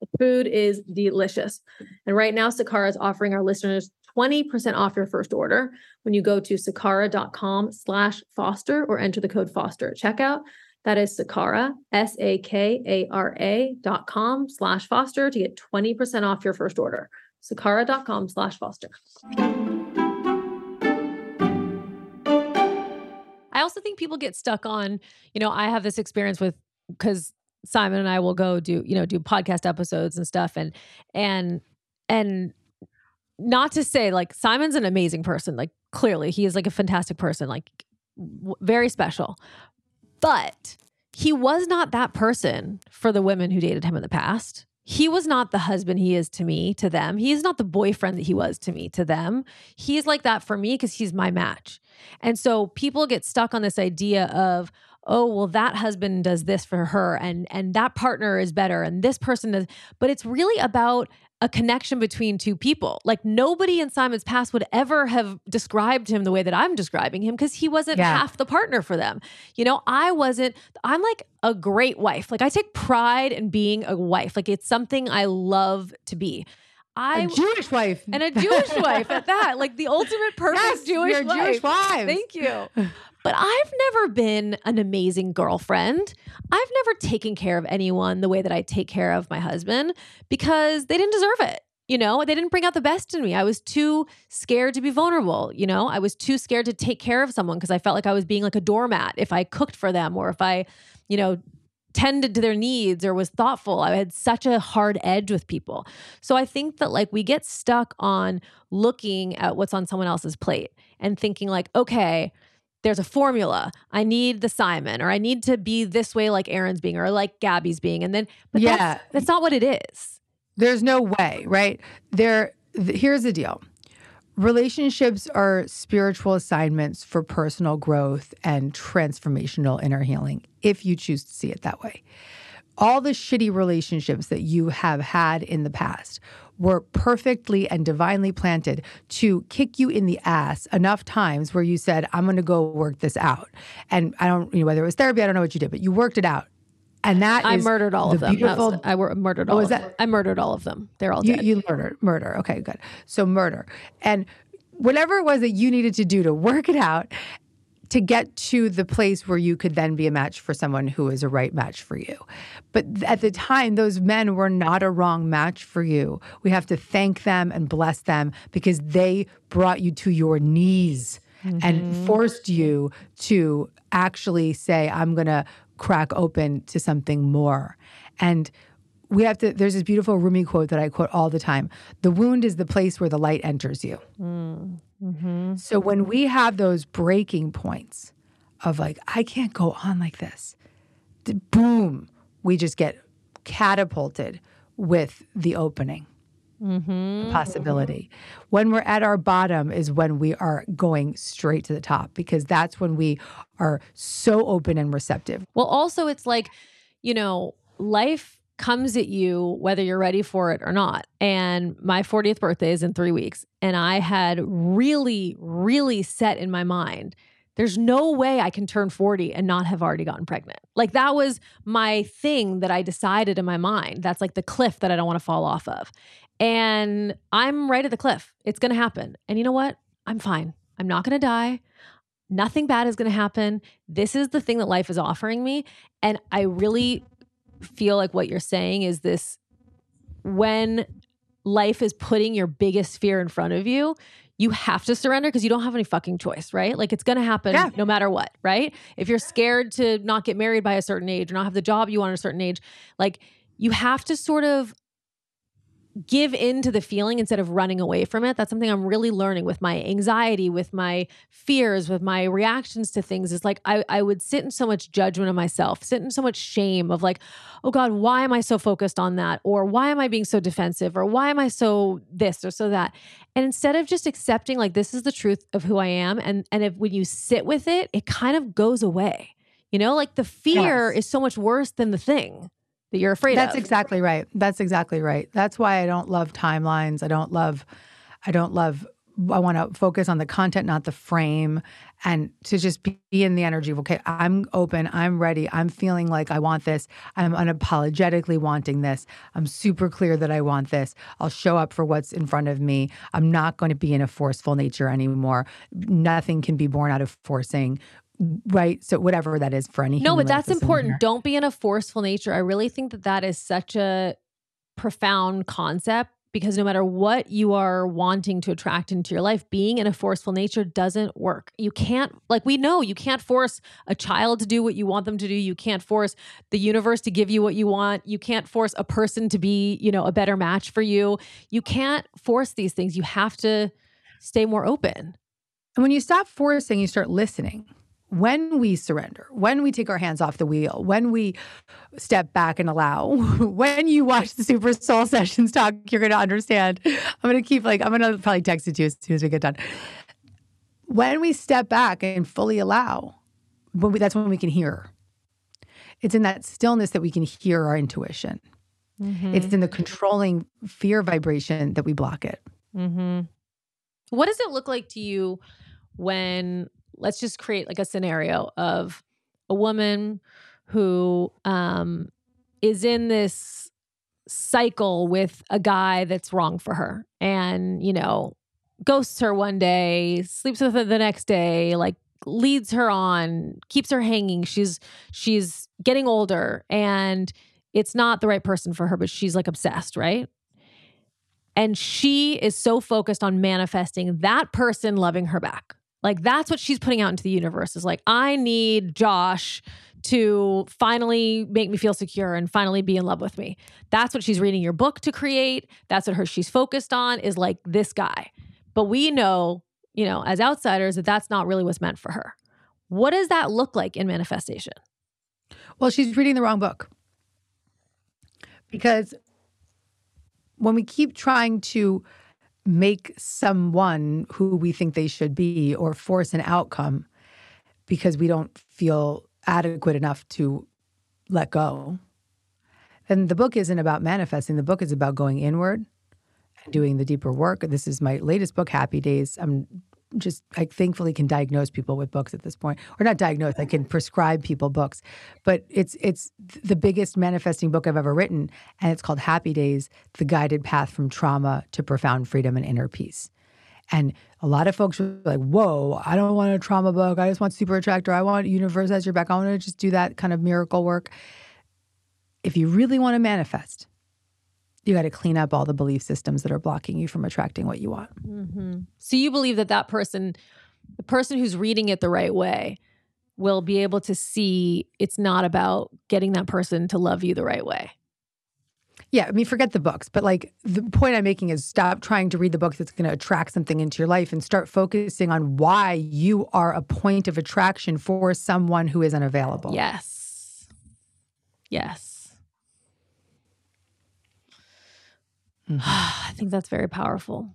The food is delicious. And right now, Sakara is offering our listeners 20% off your first order when you go to sakara.com slash foster or enter the code foster at checkout. That is Sakara, S-A-K-A-R-A dot com slash foster to get 20% off your first order. Sakara.com slash foster. I also think people get stuck on, you know, I have this experience with because Simon and I will go do, you know, do podcast episodes and stuff. And, and, and not to say like Simon's an amazing person. Like clearly he is like a fantastic person, like w- very special. But he was not that person for the women who dated him in the past. He was not the husband he is to me, to them. He is not the boyfriend that he was to me, to them. He's like that for me because he's my match. And so people get stuck on this idea of, oh well that husband does this for her and and that partner is better and this person does but it's really about a connection between two people. Like nobody in Simon's past would ever have described him the way that I'm describing him because he wasn't yeah. half the partner for them. You know, I wasn't, I'm like a great wife. Like I take pride in being a wife. Like it's something I love to be. I a Jewish wife and a Jewish wife at that, like the ultimate perfect yes, Jewish wife. Jewish wife. Thank you. But I've never been an amazing girlfriend. I've never taken care of anyone the way that I take care of my husband because they didn't deserve it. You know, they didn't bring out the best in me. I was too scared to be vulnerable. You know, I was too scared to take care of someone because I felt like I was being like a doormat if I cooked for them or if I, you know, tended to their needs or was thoughtful. I had such a hard edge with people. So I think that like we get stuck on looking at what's on someone else's plate and thinking like, okay, there's a formula. I need the Simon, or I need to be this way like Erin's being, or like Gabby's being. And then, but yeah, that's, that's not what it is. There's no way, right? There, th- here's the deal relationships are spiritual assignments for personal growth and transformational inner healing, if you choose to see it that way. All the shitty relationships that you have had in the past were perfectly and divinely planted to kick you in the ass enough times where you said, I'm going to go work this out. And I don't, you know, whether it was therapy, I don't know what you did, but you worked it out. And that I murdered all of them. Beautiful, was, I murdered all. Oh, of that, them. I murdered all of them. They're all you, dead. You murdered, murder. Okay, good. So murder, and whatever it was that you needed to do to work it out, to get to the place where you could then be a match for someone who is a right match for you. But at the time, those men were not a wrong match for you. We have to thank them and bless them because they brought you to your knees mm-hmm. and forced you to actually say, I'm going to crack open to something more. And we have to, there's this beautiful Rumi quote that I quote all the time the wound is the place where the light enters you. Mm. Mm-hmm. So when we have those breaking points of like, I can't go on like this, boom, we just get catapulted with the opening. Mm-hmm. The possibility. When we're at our bottom is when we are going straight to the top because that's when we are so open and receptive. Well, also, it's like, you know, life comes at you whether you're ready for it or not. And my 40th birthday is in three weeks. And I had really, really set in my mind there's no way I can turn 40 and not have already gotten pregnant. Like that was my thing that I decided in my mind. That's like the cliff that I don't want to fall off of. And I'm right at the cliff. It's going to happen. And you know what? I'm fine. I'm not going to die. Nothing bad is going to happen. This is the thing that life is offering me. And I really feel like what you're saying is this when life is putting your biggest fear in front of you, you have to surrender because you don't have any fucking choice, right? Like it's going to happen Yeah. no matter what, right? If you're scared to not get married by a certain age or not have the job you want at a certain age, like you have to sort of give in to the feeling instead of running away from it. That's something I'm really learning with my anxiety, with my fears, with my reactions to things. Is like I, I would sit in so much judgment of myself, sit in so much shame of like, oh God, why am I so focused on that? Or why am I being so defensive? Or why am I so this or so that? And instead of just accepting like this is the truth of who I am, and and if when you sit with it, it kind of goes away. You know, like the fear Yes. is so much worse than the thing that you're afraid That's of. That's exactly right. That's exactly right. That's why I don't love timelines. I don't love, I don't love, I want to focus on the content, not the frame, and to just be in the energy of, okay, I'm open, I'm ready, I'm feeling like I want this, I'm unapologetically wanting this, I'm super clear that I want this, I'll show up for what's in front of me, I'm not going to be in a forceful nature anymore. Nothing can be born out of forcing. Right. So, whatever that is for any No, but that's important. Don't be in a forceful nature. I really think that that is such a profound concept because no matter what you are wanting to attract into your life, being in a forceful nature doesn't work. You can't, like, we know you can't force a child to do what you want them to do. You can't force the universe to give you what you want. You can't force a person to be, you know, a better match for you. You can't force these things. You have to stay more open. And when you stop forcing, you start listening. When we surrender, when we take our hands off the wheel, when we step back and allow, when you watch the Super Soul Sessions talk, you're going to understand. I'm going to keep like, I'm going to probably text it to you as soon as we get done. When we step back and fully allow, when we, that's when we can hear. It's in that stillness that we can hear our intuition. It's in the controlling fear vibration that we block it. Mm-hmm. What does it look like to you when, let's just create like a scenario of a woman who um, is in this cycle with a guy that's wrong for her and, you know, ghosts her one day, sleeps with her the next day, like leads her on, keeps her hanging. She's she's getting older and it's not the right person for her, but she's like obsessed, right? And she is so focused on manifesting that person loving her back. Like that's what she's putting out into the universe is like, I need Josh to finally make me feel secure and finally be in love with me. That's what she's reading your book to create. That's what her she's focused on is like this guy. But we know, you know, as outsiders that that's not really what's meant for her. What does that look like in manifestation? Well, she's reading the wrong book. Because when we keep trying to make someone who we think they should be or force an outcome because we don't feel adequate enough to let go, then the book isn't about manifesting. The book is about going inward and doing the deeper work. This is my latest book, Happy Days. I'm just I thankfully can diagnose people with books at this point, or not diagnose. I can prescribe people books, but it's it's the biggest manifesting book I've ever written, and it's called Happy Days: The Guided Path from Trauma to Profound Freedom and Inner Peace. And a lot of folks are like, "Whoa, I don't want a trauma book. I just want Super Attractor. I want Universe Has Your Back. I want to just do that kind of miracle work." If you really want to manifest, you got to clean up all the belief systems that are blocking you from attracting what you want. Mm-hmm. So you believe that that person, the person who's reading it the right way, will be able to see it's not about getting that person to love you the right way. Yeah, I mean, forget the books, but like the point I'm making is stop trying to read the book that's going to attract something into your life and start focusing on why you are a point of attraction for someone who is unavailable. Yes. Yes. Mhm. I think that's very powerful.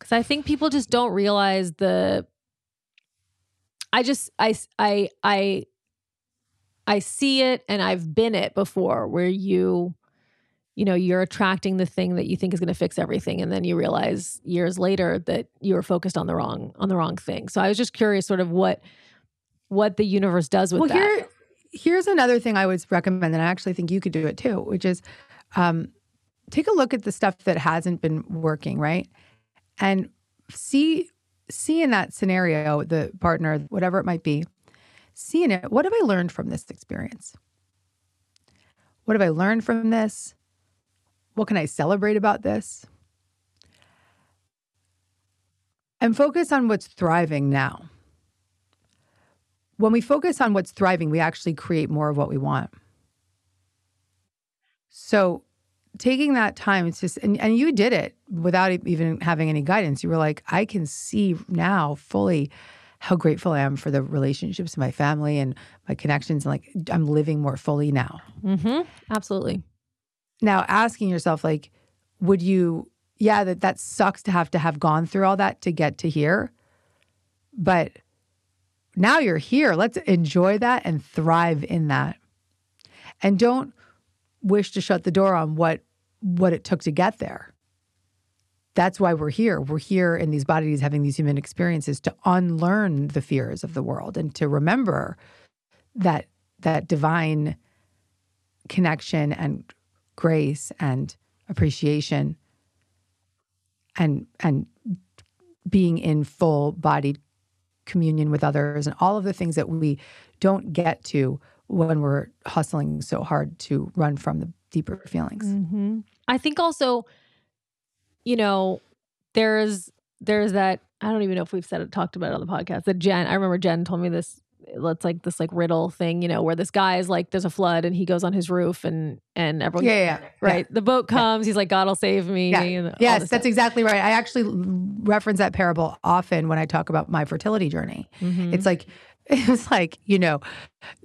Cuz I think people just don't realize the I just I I I I see it and I've been it before where you you know you're attracting the thing that you think is going to fix everything and then you realize years later that you were focused on the wrong on the wrong thing. So I was just curious sort of what what the universe does with well, that. here, here's another thing I would recommend, and I actually think you could do it too, which is um, take a look at the stuff that hasn't been working, right? And see see in that scenario, the partner, whatever it might be, see in it, what have I learned from this experience? What have I learned from this? What can I celebrate about this? And focus on what's thriving now. When we focus on what's thriving, we actually create more of what we want. So, taking that time, it's just, and, and you did it without even having any guidance. You were like, I can see now fully how grateful I am for the relationships in my family and my connections. And like, I'm living more fully now. Mhm. Absolutely. Now, asking yourself, like, would you, yeah, that, that sucks to have to have gone through all that to get to here. But now you're here. Let's enjoy that and thrive in that. And don't wish to shut the door on what what it took to get there. That's why we're here. We're here in these bodies having these human experiences to unlearn the fears of the world and to remember that that divine connection and grace and appreciation and and being in full bodied communion with others and all of the things that we don't get to when we're hustling so hard to run from the deeper feelings. hmm I think also, you know, there's there's that I don't even know if we've said it talked about it on the podcast. That Jen, I remember Jen told me this. Let's like this like riddle thing, you know, where this guy is like, there's a flood and he goes on his roof and and everyone, Yeah, yeah, yeah. right. The boat comes. He's like, God will save me. Yeah. Yes, that's stuff. exactly right. I actually reference that parable often when I talk about my fertility journey. Mhm. It's like it's like you know,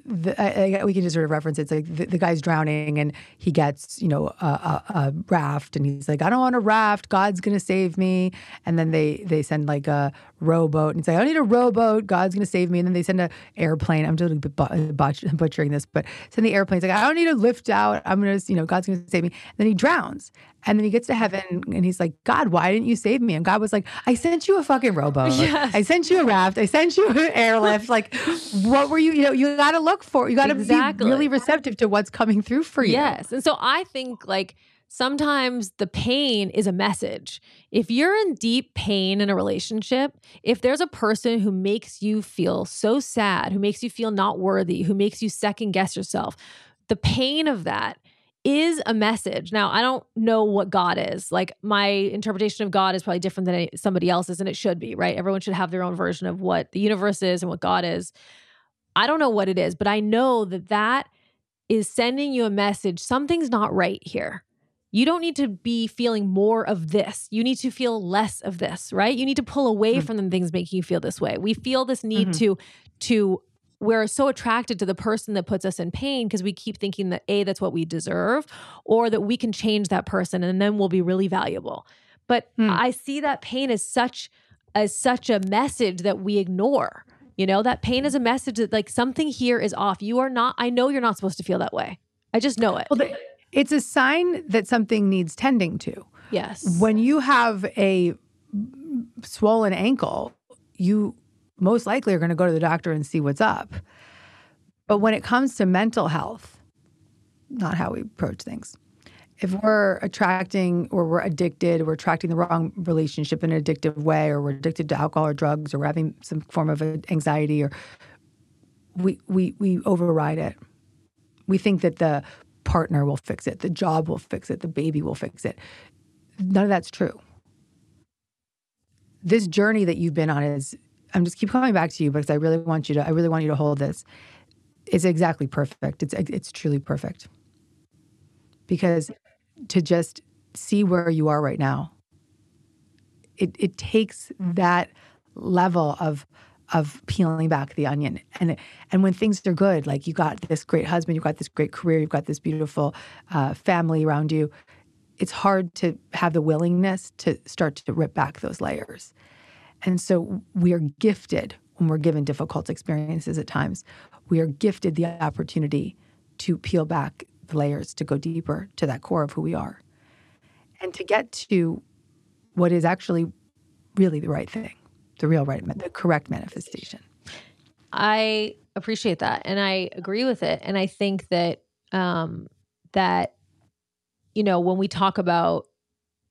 the, I, I, we can just sort of reference it. It's like the, the guy's drowning and he gets you know a, a, a raft and he's like, I don't want a raft. God's gonna save me. And then they they send like a rowboat and he's like, I don't need a rowboat. God's gonna save me. And then they send a airplane. I'm totally bu- butch- butchering this, but send the airplane. Like, I don't need a lift out. I'm gonna you know God's gonna save me. And then he drowns. And then he gets to heaven and he's like, God, why didn't you save me? And God was like, I sent you a fucking rowboat. Yes. I sent you a raft. I sent you an airlift. Like, what were you? You know, you got to look for. You got to Exactly. be really receptive to what's coming through for you. Yes. And so I think like sometimes the pain is a message. If you're in deep pain in a relationship, if there's a person who makes you feel so sad, who makes you feel not worthy, who makes you second guess yourself, the pain of that is a message. Now, I don't know what God is. Like my interpretation of God is probably different than somebody else's and it should be, right? Everyone should have their own version of what the universe is and what God is. I don't know what it is, but I know that that is sending you a message something's not right here. You don't need to be feeling more of this. You need to feel less of this, right? You need to pull away Mhm. from the things making you feel this way. We feel this need Mhm. to to we're so attracted to the person that puts us in pain because we keep thinking that a that's what we deserve or that we can change that person and then we'll be really valuable. But Hmm. I see that pain as such as such a message that we ignore. You know, that pain is a message that like something here is off. You are not I know you're not supposed to feel that way. I just know it. Well, the, it's a sign that something needs tending to. Yes. When you have a swollen ankle, you most likely are going to go to the doctor and see what's up. But when it comes to mental health, not how we approach things. If we're attracting or we're addicted, we're attracting the wrong relationship in an addictive way, or we're addicted to alcohol or drugs, or we're having some form of anxiety, or we we we override it. We think that the partner will fix it, the job will fix it, the baby will fix it. None of that's true. This journey that you've been on is I'm just keep coming back to you because I really want you to I really want you to hold this. It's exactly perfect. It's it's truly perfect. Because to just see where you are right now. It it takes that level of of peeling back the onion. And and when things are good like you got this great husband you've got this great career you've got this beautiful uh, family around you it's hard to have the willingness to start to rip back those layers. And so we are gifted when we're given difficult experiences at times. We are gifted the opportunity to peel back the layers to go deeper to that core of who we are and to get to what is actually really the right thing the real right, the correct manifestation. I appreciate that and I agree with it. And I think that um that you know, when we talk about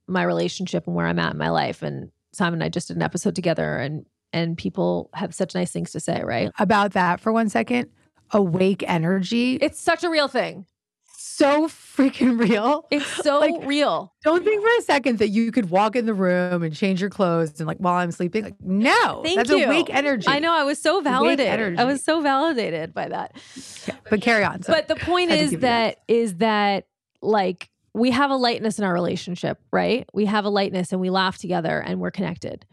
my relationship and where I'm at in my life and Simon and I just did an episode together and and people have such nice things to say, right? About that for one second, awake energy. It's such a real thing so freaking real. It's so like, real. Don't think for a second that you could walk in the room and change your clothes and like while I'm sleeping. Like, no, Thank that's you. awake energy. I know. I was so validated. I was so validated by that. But carry on. So But the point is that, that is that like we have a lightness in our relationship, right? We have a lightness and we laugh together and we're connected.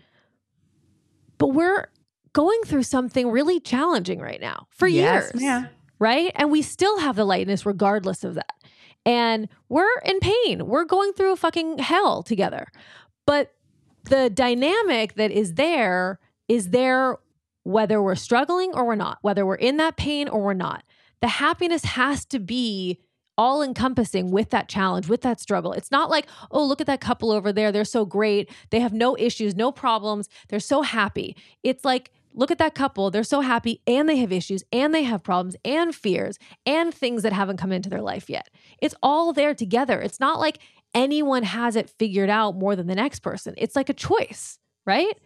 But we're going through something really challenging right now for yes, years. Yeah right? And we still have the lightness regardless of that. And we're in pain. We're going through a fucking hell together. But the dynamic that is there is there whether we're struggling or we're not, whether we're in that pain or we're not. The happiness has to be all encompassing with that challenge, with that struggle. It's not like, oh, look at that couple over there. They're so great. They have no issues, no problems. They're so happy. It's like, look at that couple. They're so happy and they have issues and they have problems and fears and things that haven't come into their life yet. It's all there together. It's not like anyone has it figured out more than the next person. It's like a choice, right?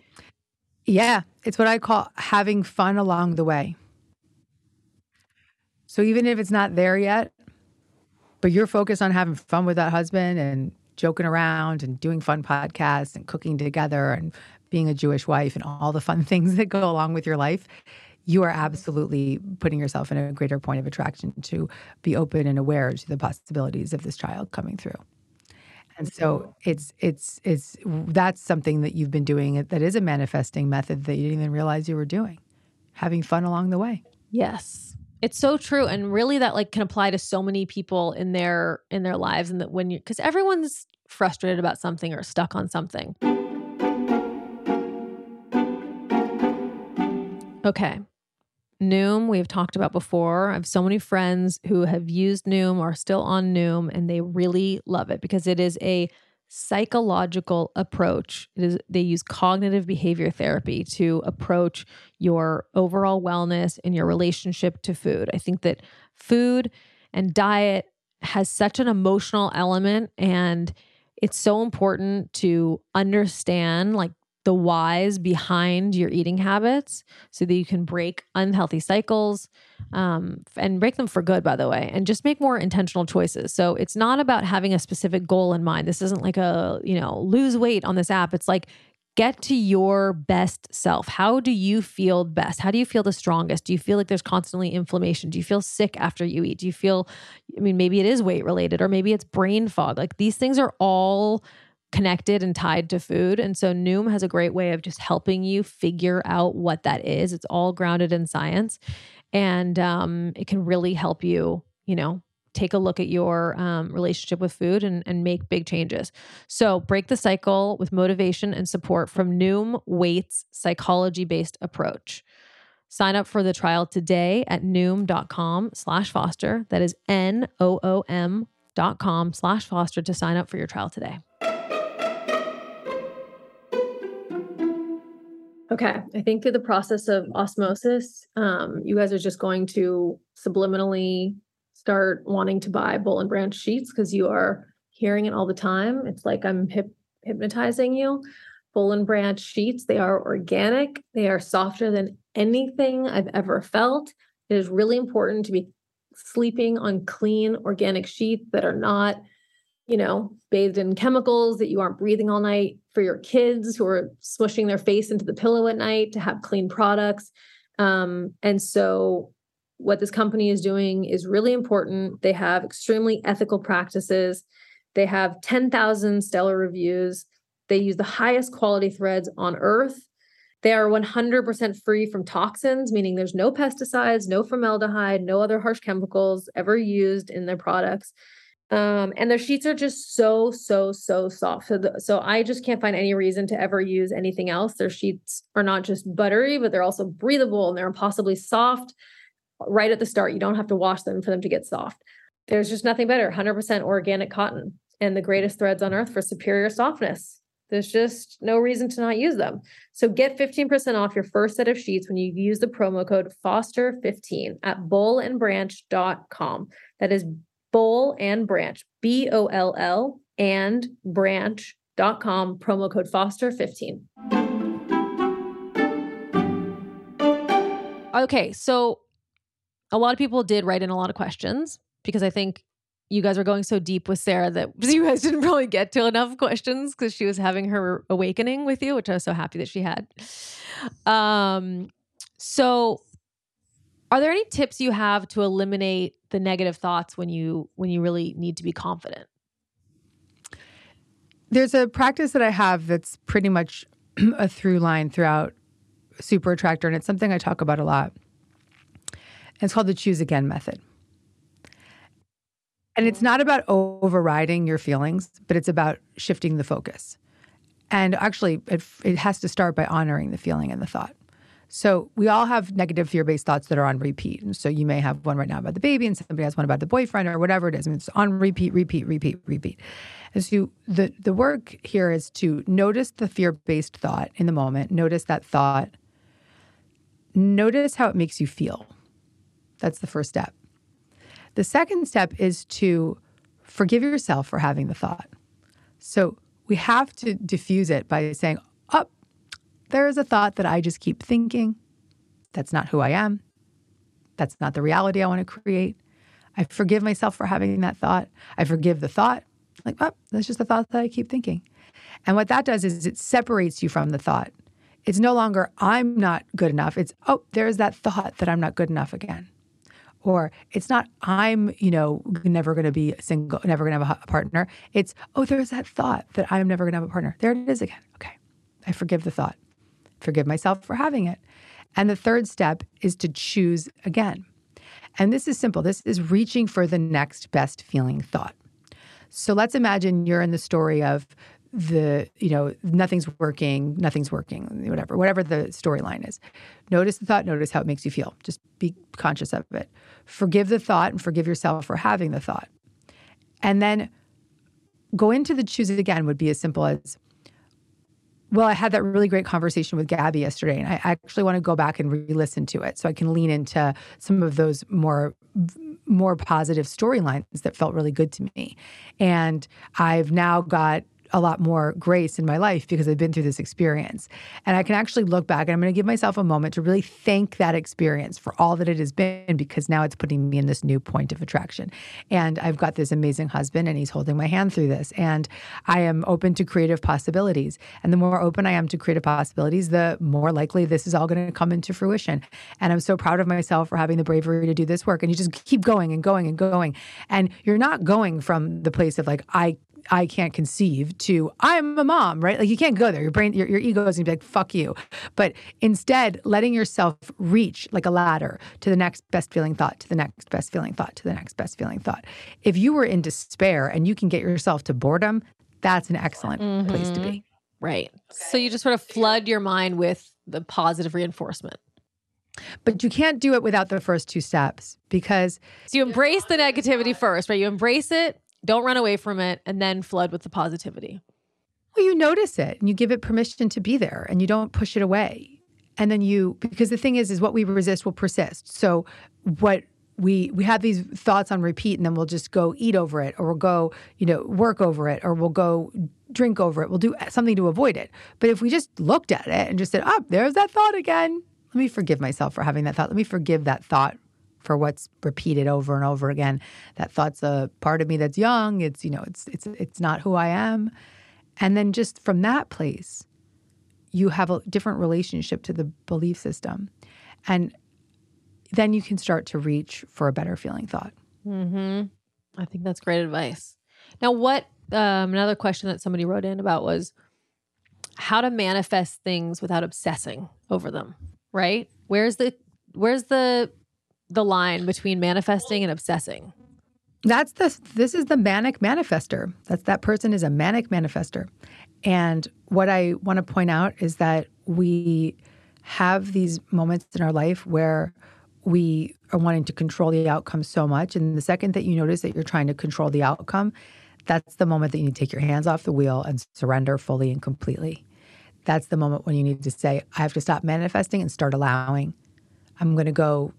Yeah. It's what I call having fun along the way. So even if it's not there yet, but you're focused on having fun with that husband and joking around and doing fun podcasts and cooking together and being a Jewish wife and all the fun things that go along with your life, you are absolutely putting yourself in a greater point of attraction to be open and aware to the possibilities of this child coming through. And so it's it's it's that's something that you've been doing that is a manifesting method that you didn't even realize you were doing. Having fun along the way. Yes. It's so true and really that like can apply to so many people in their in their lives and that when you cuz everyone's frustrated about something or stuck on something. Okay. Noom, we've talked about before. I have so many friends who have used Noom, are still on Noom, and they really love it because it is a psychological approach. It is they use cognitive behavior therapy to approach your overall wellness and your relationship to food. I think that food and diet has such an emotional element and it's so important to understand like the whys behind your eating habits so that you can break unhealthy cycles um, and break them for good, by the way, and just make more intentional choices. So it's not about having a specific goal in mind. This isn't like a, you know, lose weight on this app. It's like, get to your best self. How do you feel best? How do you feel the strongest? Do you feel like there's constantly inflammation? Do you feel sick after you eat? Do you feel, I mean, maybe it is weight related or maybe it's brain fog. Like these things are all connected and tied to food. And so Noom has a great way of just helping you figure out what that is. It's all grounded in science and um, it can really help you, you know, take a look at your um, relationship with food and, and make big changes. So break the cycle with motivation and support from Noom Weight's psychology based approach. Sign up for the trial today at noom.com slash foster. That is N O O M dot com slash foster to sign up for your trial today. Okay. I think through the process of osmosis, um, you guys are just going to subliminally start wanting to buy Boll and Branch sheets because you are hearing it all the time. It's like I'm hip- hypnotizing you. Boll and Branch sheets, they are organic, they are softer than anything I've ever felt. It is really important to be sleeping on clean organic sheets that are not you know, bathed in chemicals that you aren't breathing all night for your kids who are smushing their face into the pillow at night to have clean products. Um, and so, what this company is doing is really important. They have extremely ethical practices. They have 10,000 stellar reviews. They use the highest quality threads on earth. They are 100% free from toxins, meaning there's no pesticides, no formaldehyde, no other harsh chemicals ever used in their products. Um, and their sheets are just so, so, so soft. So, the, so I just can't find any reason to ever use anything else. Their sheets are not just buttery, but they're also breathable and they're impossibly soft right at the start. You don't have to wash them for them to get soft. There's just nothing better 100% organic cotton and the greatest threads on earth for superior softness. There's just no reason to not use them. So get 15% off your first set of sheets when you use the promo code Foster15 at bollandbranch.com. That is Boll and Branch, B O L L and branch.com, promo code Foster15. Okay, so a lot of people did write in a lot of questions because I think you guys were going so deep with Sara that you guys didn't really get to enough questions because she was having her awakening with you, which I was so happy that she had. Um, so are there any tips you have to eliminate the negative thoughts when you when you really need to be confident? There's a practice that I have that's pretty much a through line throughout Super Attractor, and it's something I talk about a lot. It's called the choose again method. And it's not about overriding your feelings, but it's about shifting the focus. And actually, it, it has to start by honoring the feeling and the thought. So we all have negative fear-based thoughts that are on repeat. And so you may have one right now about the baby, and somebody has one about the boyfriend or whatever it is. I mean, it's on repeat, repeat, repeat, repeat. And so the the work here is to notice the fear-based thought in the moment. Notice that thought. Notice how it makes you feel. That's the first step. The second step is to forgive yourself for having the thought. So we have to diffuse it by saying, Up, oh, there is a thought that I just keep thinking. That's not who I am. That's not the reality I want to create. I forgive myself for having that thought. I forgive the thought. Like, oh, that's just the thought that I keep thinking. And what that does is it separates you from the thought. It's no longer, I'm not good enough. It's, oh, there's that thought that I'm not good enough again or it's not i'm you know never going to be single never going to have a partner it's oh there's that thought that i'm never going to have a partner there it is again okay i forgive the thought forgive myself for having it. And the third step is to choose again. And this is simple. This is reaching for the next best feeling thought. So let's imagine you're in the story of the you know nothing's working nothing's working whatever whatever the storyline is. Notice the thought notice how it makes you feel. Just be conscious of it. Forgive the thought and forgive yourself for having the thought. And then go into the choose it again would be as simple as well i had that really great conversation with gabby yesterday and i actually want to go back and re-listen to it so i can lean into some of those more more positive storylines that felt really good to me. And i've now got a lot more grace in my life because I've been through this experience. And I can actually look back and I'm going to give myself a moment to really thank that experience for all that it has been because now it's putting me in this new point of attraction. And I've got this amazing husband and he's holding my hand through this. And I am open to creative possibilities. And the more open I am to creative possibilities, the more likely this is all going to come into fruition. And I'm so proud of myself for having the bravery to do this work. And you just keep going and going and going. And you're not going from the place of like, I I can't conceive to I'm a mom, right? Like you can't go there. Your brain, your, your ego is gonna be like, fuck you. But instead, letting yourself reach like a ladder to the next best feeling thought, to the next best feeling thought, to the next best feeling thought. If you were in despair and you can get yourself to boredom, that's an excellent mm-hmm. place to be. Mm-hmm. Right. Okay. So you just sort of flood your mind with the positive reinforcement. But you can't do it without the first two steps because. So you embrace the negativity first, right? You embrace it, don't run away from it and then flood with the positivity. Well, you notice it and you give it permission to be there and you don't push it away. And then you because the thing is is what we resist will persist. So what we we have these thoughts on repeat and then we'll just go eat over it or we'll go, you know, work over it or we'll go drink over it. We'll do something to avoid it. But if we just looked at it and just said, "Oh, there's that thought again." Let me forgive myself for having that thought. Let me forgive that thought for what's repeated over and over again. That thought's a part of me that's young. It's you know it's it's it's not who I am. And then just from that place, you have a different relationship to the belief system, and then you can start to reach for a better feeling thought. Hmm. I think that's great advice. Now, what um, another question that somebody wrote in about was how to manifest things without obsessing over them. Right? Where's the where's the the line between manifesting and obsessing? That's the this is the manic manifester. That's that person is a manic manifester. And what I want to point out is that we have these moments in our life where we are wanting to control the outcome so much. And the second that you notice that you're trying to control the outcome, that's the moment that you need to take your hands off the wheel and surrender fully and completely. That's the moment when you need to say, I have to stop manifesting and start allowing. I'm going to go,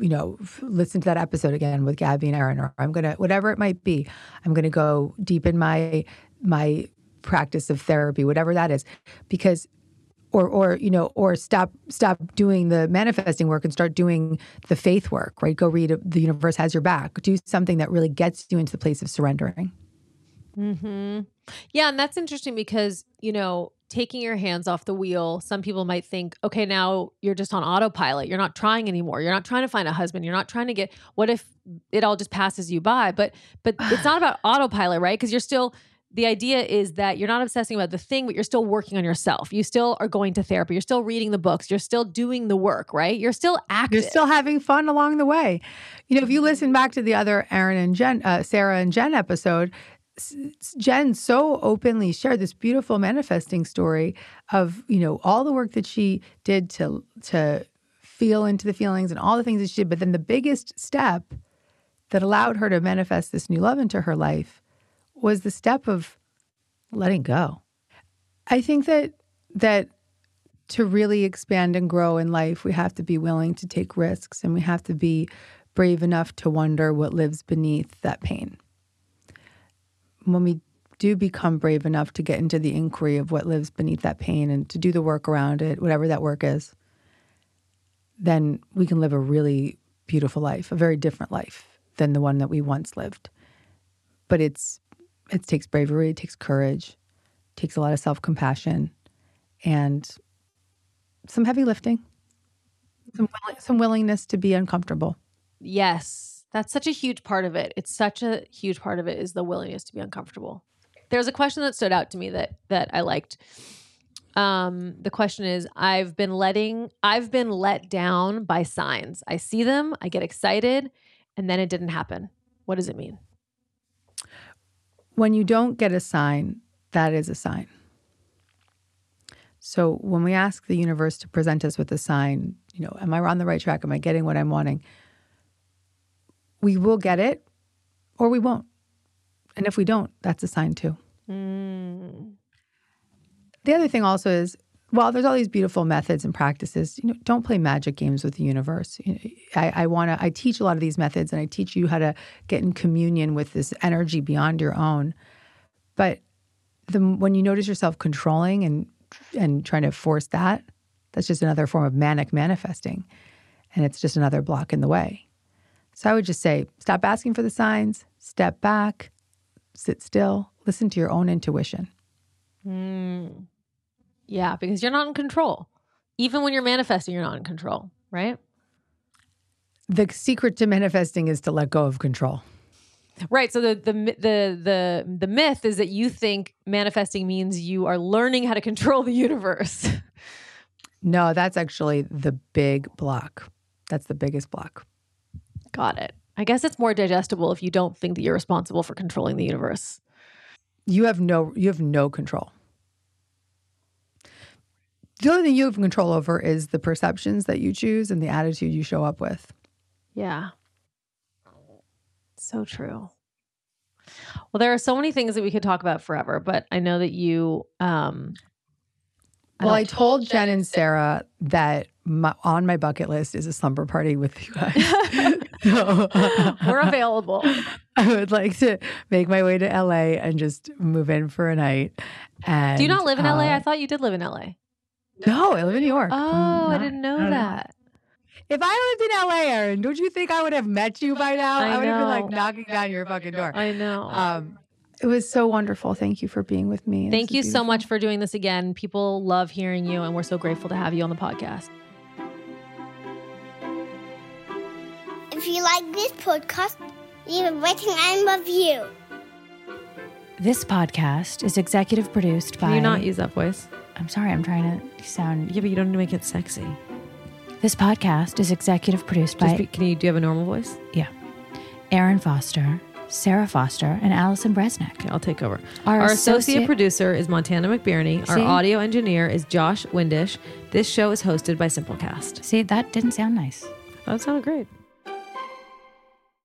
you know, listen to that episode again with Gabby and Erin, or I'm to, whatever it might be, I'm to go deep in my, my practice of therapy, whatever that is, because or or you know or stop stop doing the manifesting work and start doing the faith work right? Go read uh, the universe has your back. Do something that really gets you into the place of surrendering hmm Yeah, and that's interesting because you know taking your hands off the wheel. Some people might think, okay, now you're just on autopilot. You're not trying anymore. You're not trying to find a husband. You're not trying to get. What if it all just passes you by? But but it's not about autopilot, right? Because you're still the idea is that you're not obsessing about the thing, but you're still working on yourself. You still are going to therapy. You're still reading the books. You're still doing the work, right? You're still active. You're still having fun along the way. You know, if you listen back to the other Erin and Jen, uh, Sara and Jen episode, Jen so openly shared this beautiful manifesting story of you know all the work that she did to to feel into the feelings and all the things that she did. But then the biggest step that allowed her to manifest this new love into her life was the step of letting go. I think that that to really expand and grow in life, we have to be willing to take risks and we have to be brave enough to wonder what lives beneath that pain. When we do become brave enough to get into the inquiry of what lives beneath that pain and to do the work around it, whatever that work is, then we can live a really beautiful life, a very different life than the one that we once lived. But it's it takes bravery, it takes courage, it takes a lot of self compassion, and some heavy lifting, some, some willingness to be uncomfortable. Yes, that's such a huge part of it. It's such a huge part of it is the willingness to be uncomfortable. There's a question that stood out to me that that I liked. Um, the question is I've been letting I've been let down by signs. I see them, I get excited, and then it didn't happen. What does it mean? when you don't get a sign, that is a sign. So when we ask the universe to present us with a sign, you know, am I on the right track? Am I getting what I'm wanting? We will get it or we won't. And if we don't, that's a sign too. Mm. The other thing also is well, there's all these beautiful methods and practices. You know, don't play magic games with the universe. You know, I, I want to. I teach a lot of these methods, and I teach you how to get in communion with this energy beyond your own. But the when you notice yourself controlling and and trying to force that, that's just another form of manic manifesting, and it's just another block in the way. So I would just say, stop asking for the signs. Step back, sit still, listen to your own intuition. Mm. Yeah, because you're not in control. Even when you're manifesting, you're not in control, right? The secret to manifesting is to let go of control. Right. So the the the the the myth is that you think manifesting means you are learning how to control the universe. No, that's actually the big block. That's the biggest block. Got it. I guess it's more digestible if you don't think that you're responsible for controlling the universe. You have no you have no control the only thing you have control over is the perceptions that you choose and the attitude you show up with. Yeah. So true. Well, there are so many things that we could talk about forever, but I know that you um I well, I told Jen and Sara that my, on my bucket list is a slumber party with you guys. so, We're available. I would like to make my way to LA and just move in for a night. And, Do you not live in uh, LA? I thought you did live in LA. No, I live in New York. Oh, not, I didn't know that. If I lived in LA, Erin, don't you think I would have met you by now? I, I would know. have been like knocking down your fucking door. I know. Um, it was so wonderful. Thank you for being with me. Thank you so much for doing this again. People love hearing you, and we're so grateful to have you on the podcast. If you like this podcast, leave a rating and a review. This podcast is executive produced Can by. you not use that voice? I'm sorry, I'm trying to sound. Yeah, but you don't need to make it sexy. This podcast is executive produced Just by be, can you do you have a normal voice? yeah, Erin Foster, Sara Foster, and Allison Bresnick. Okay, I'll take over. Our Our, associate, associate- producer is Montana McBirney. Our See? audio engineer is Josh Windisch. This show is hosted by Simplecast. See, that didn't sound nice. That sounded great.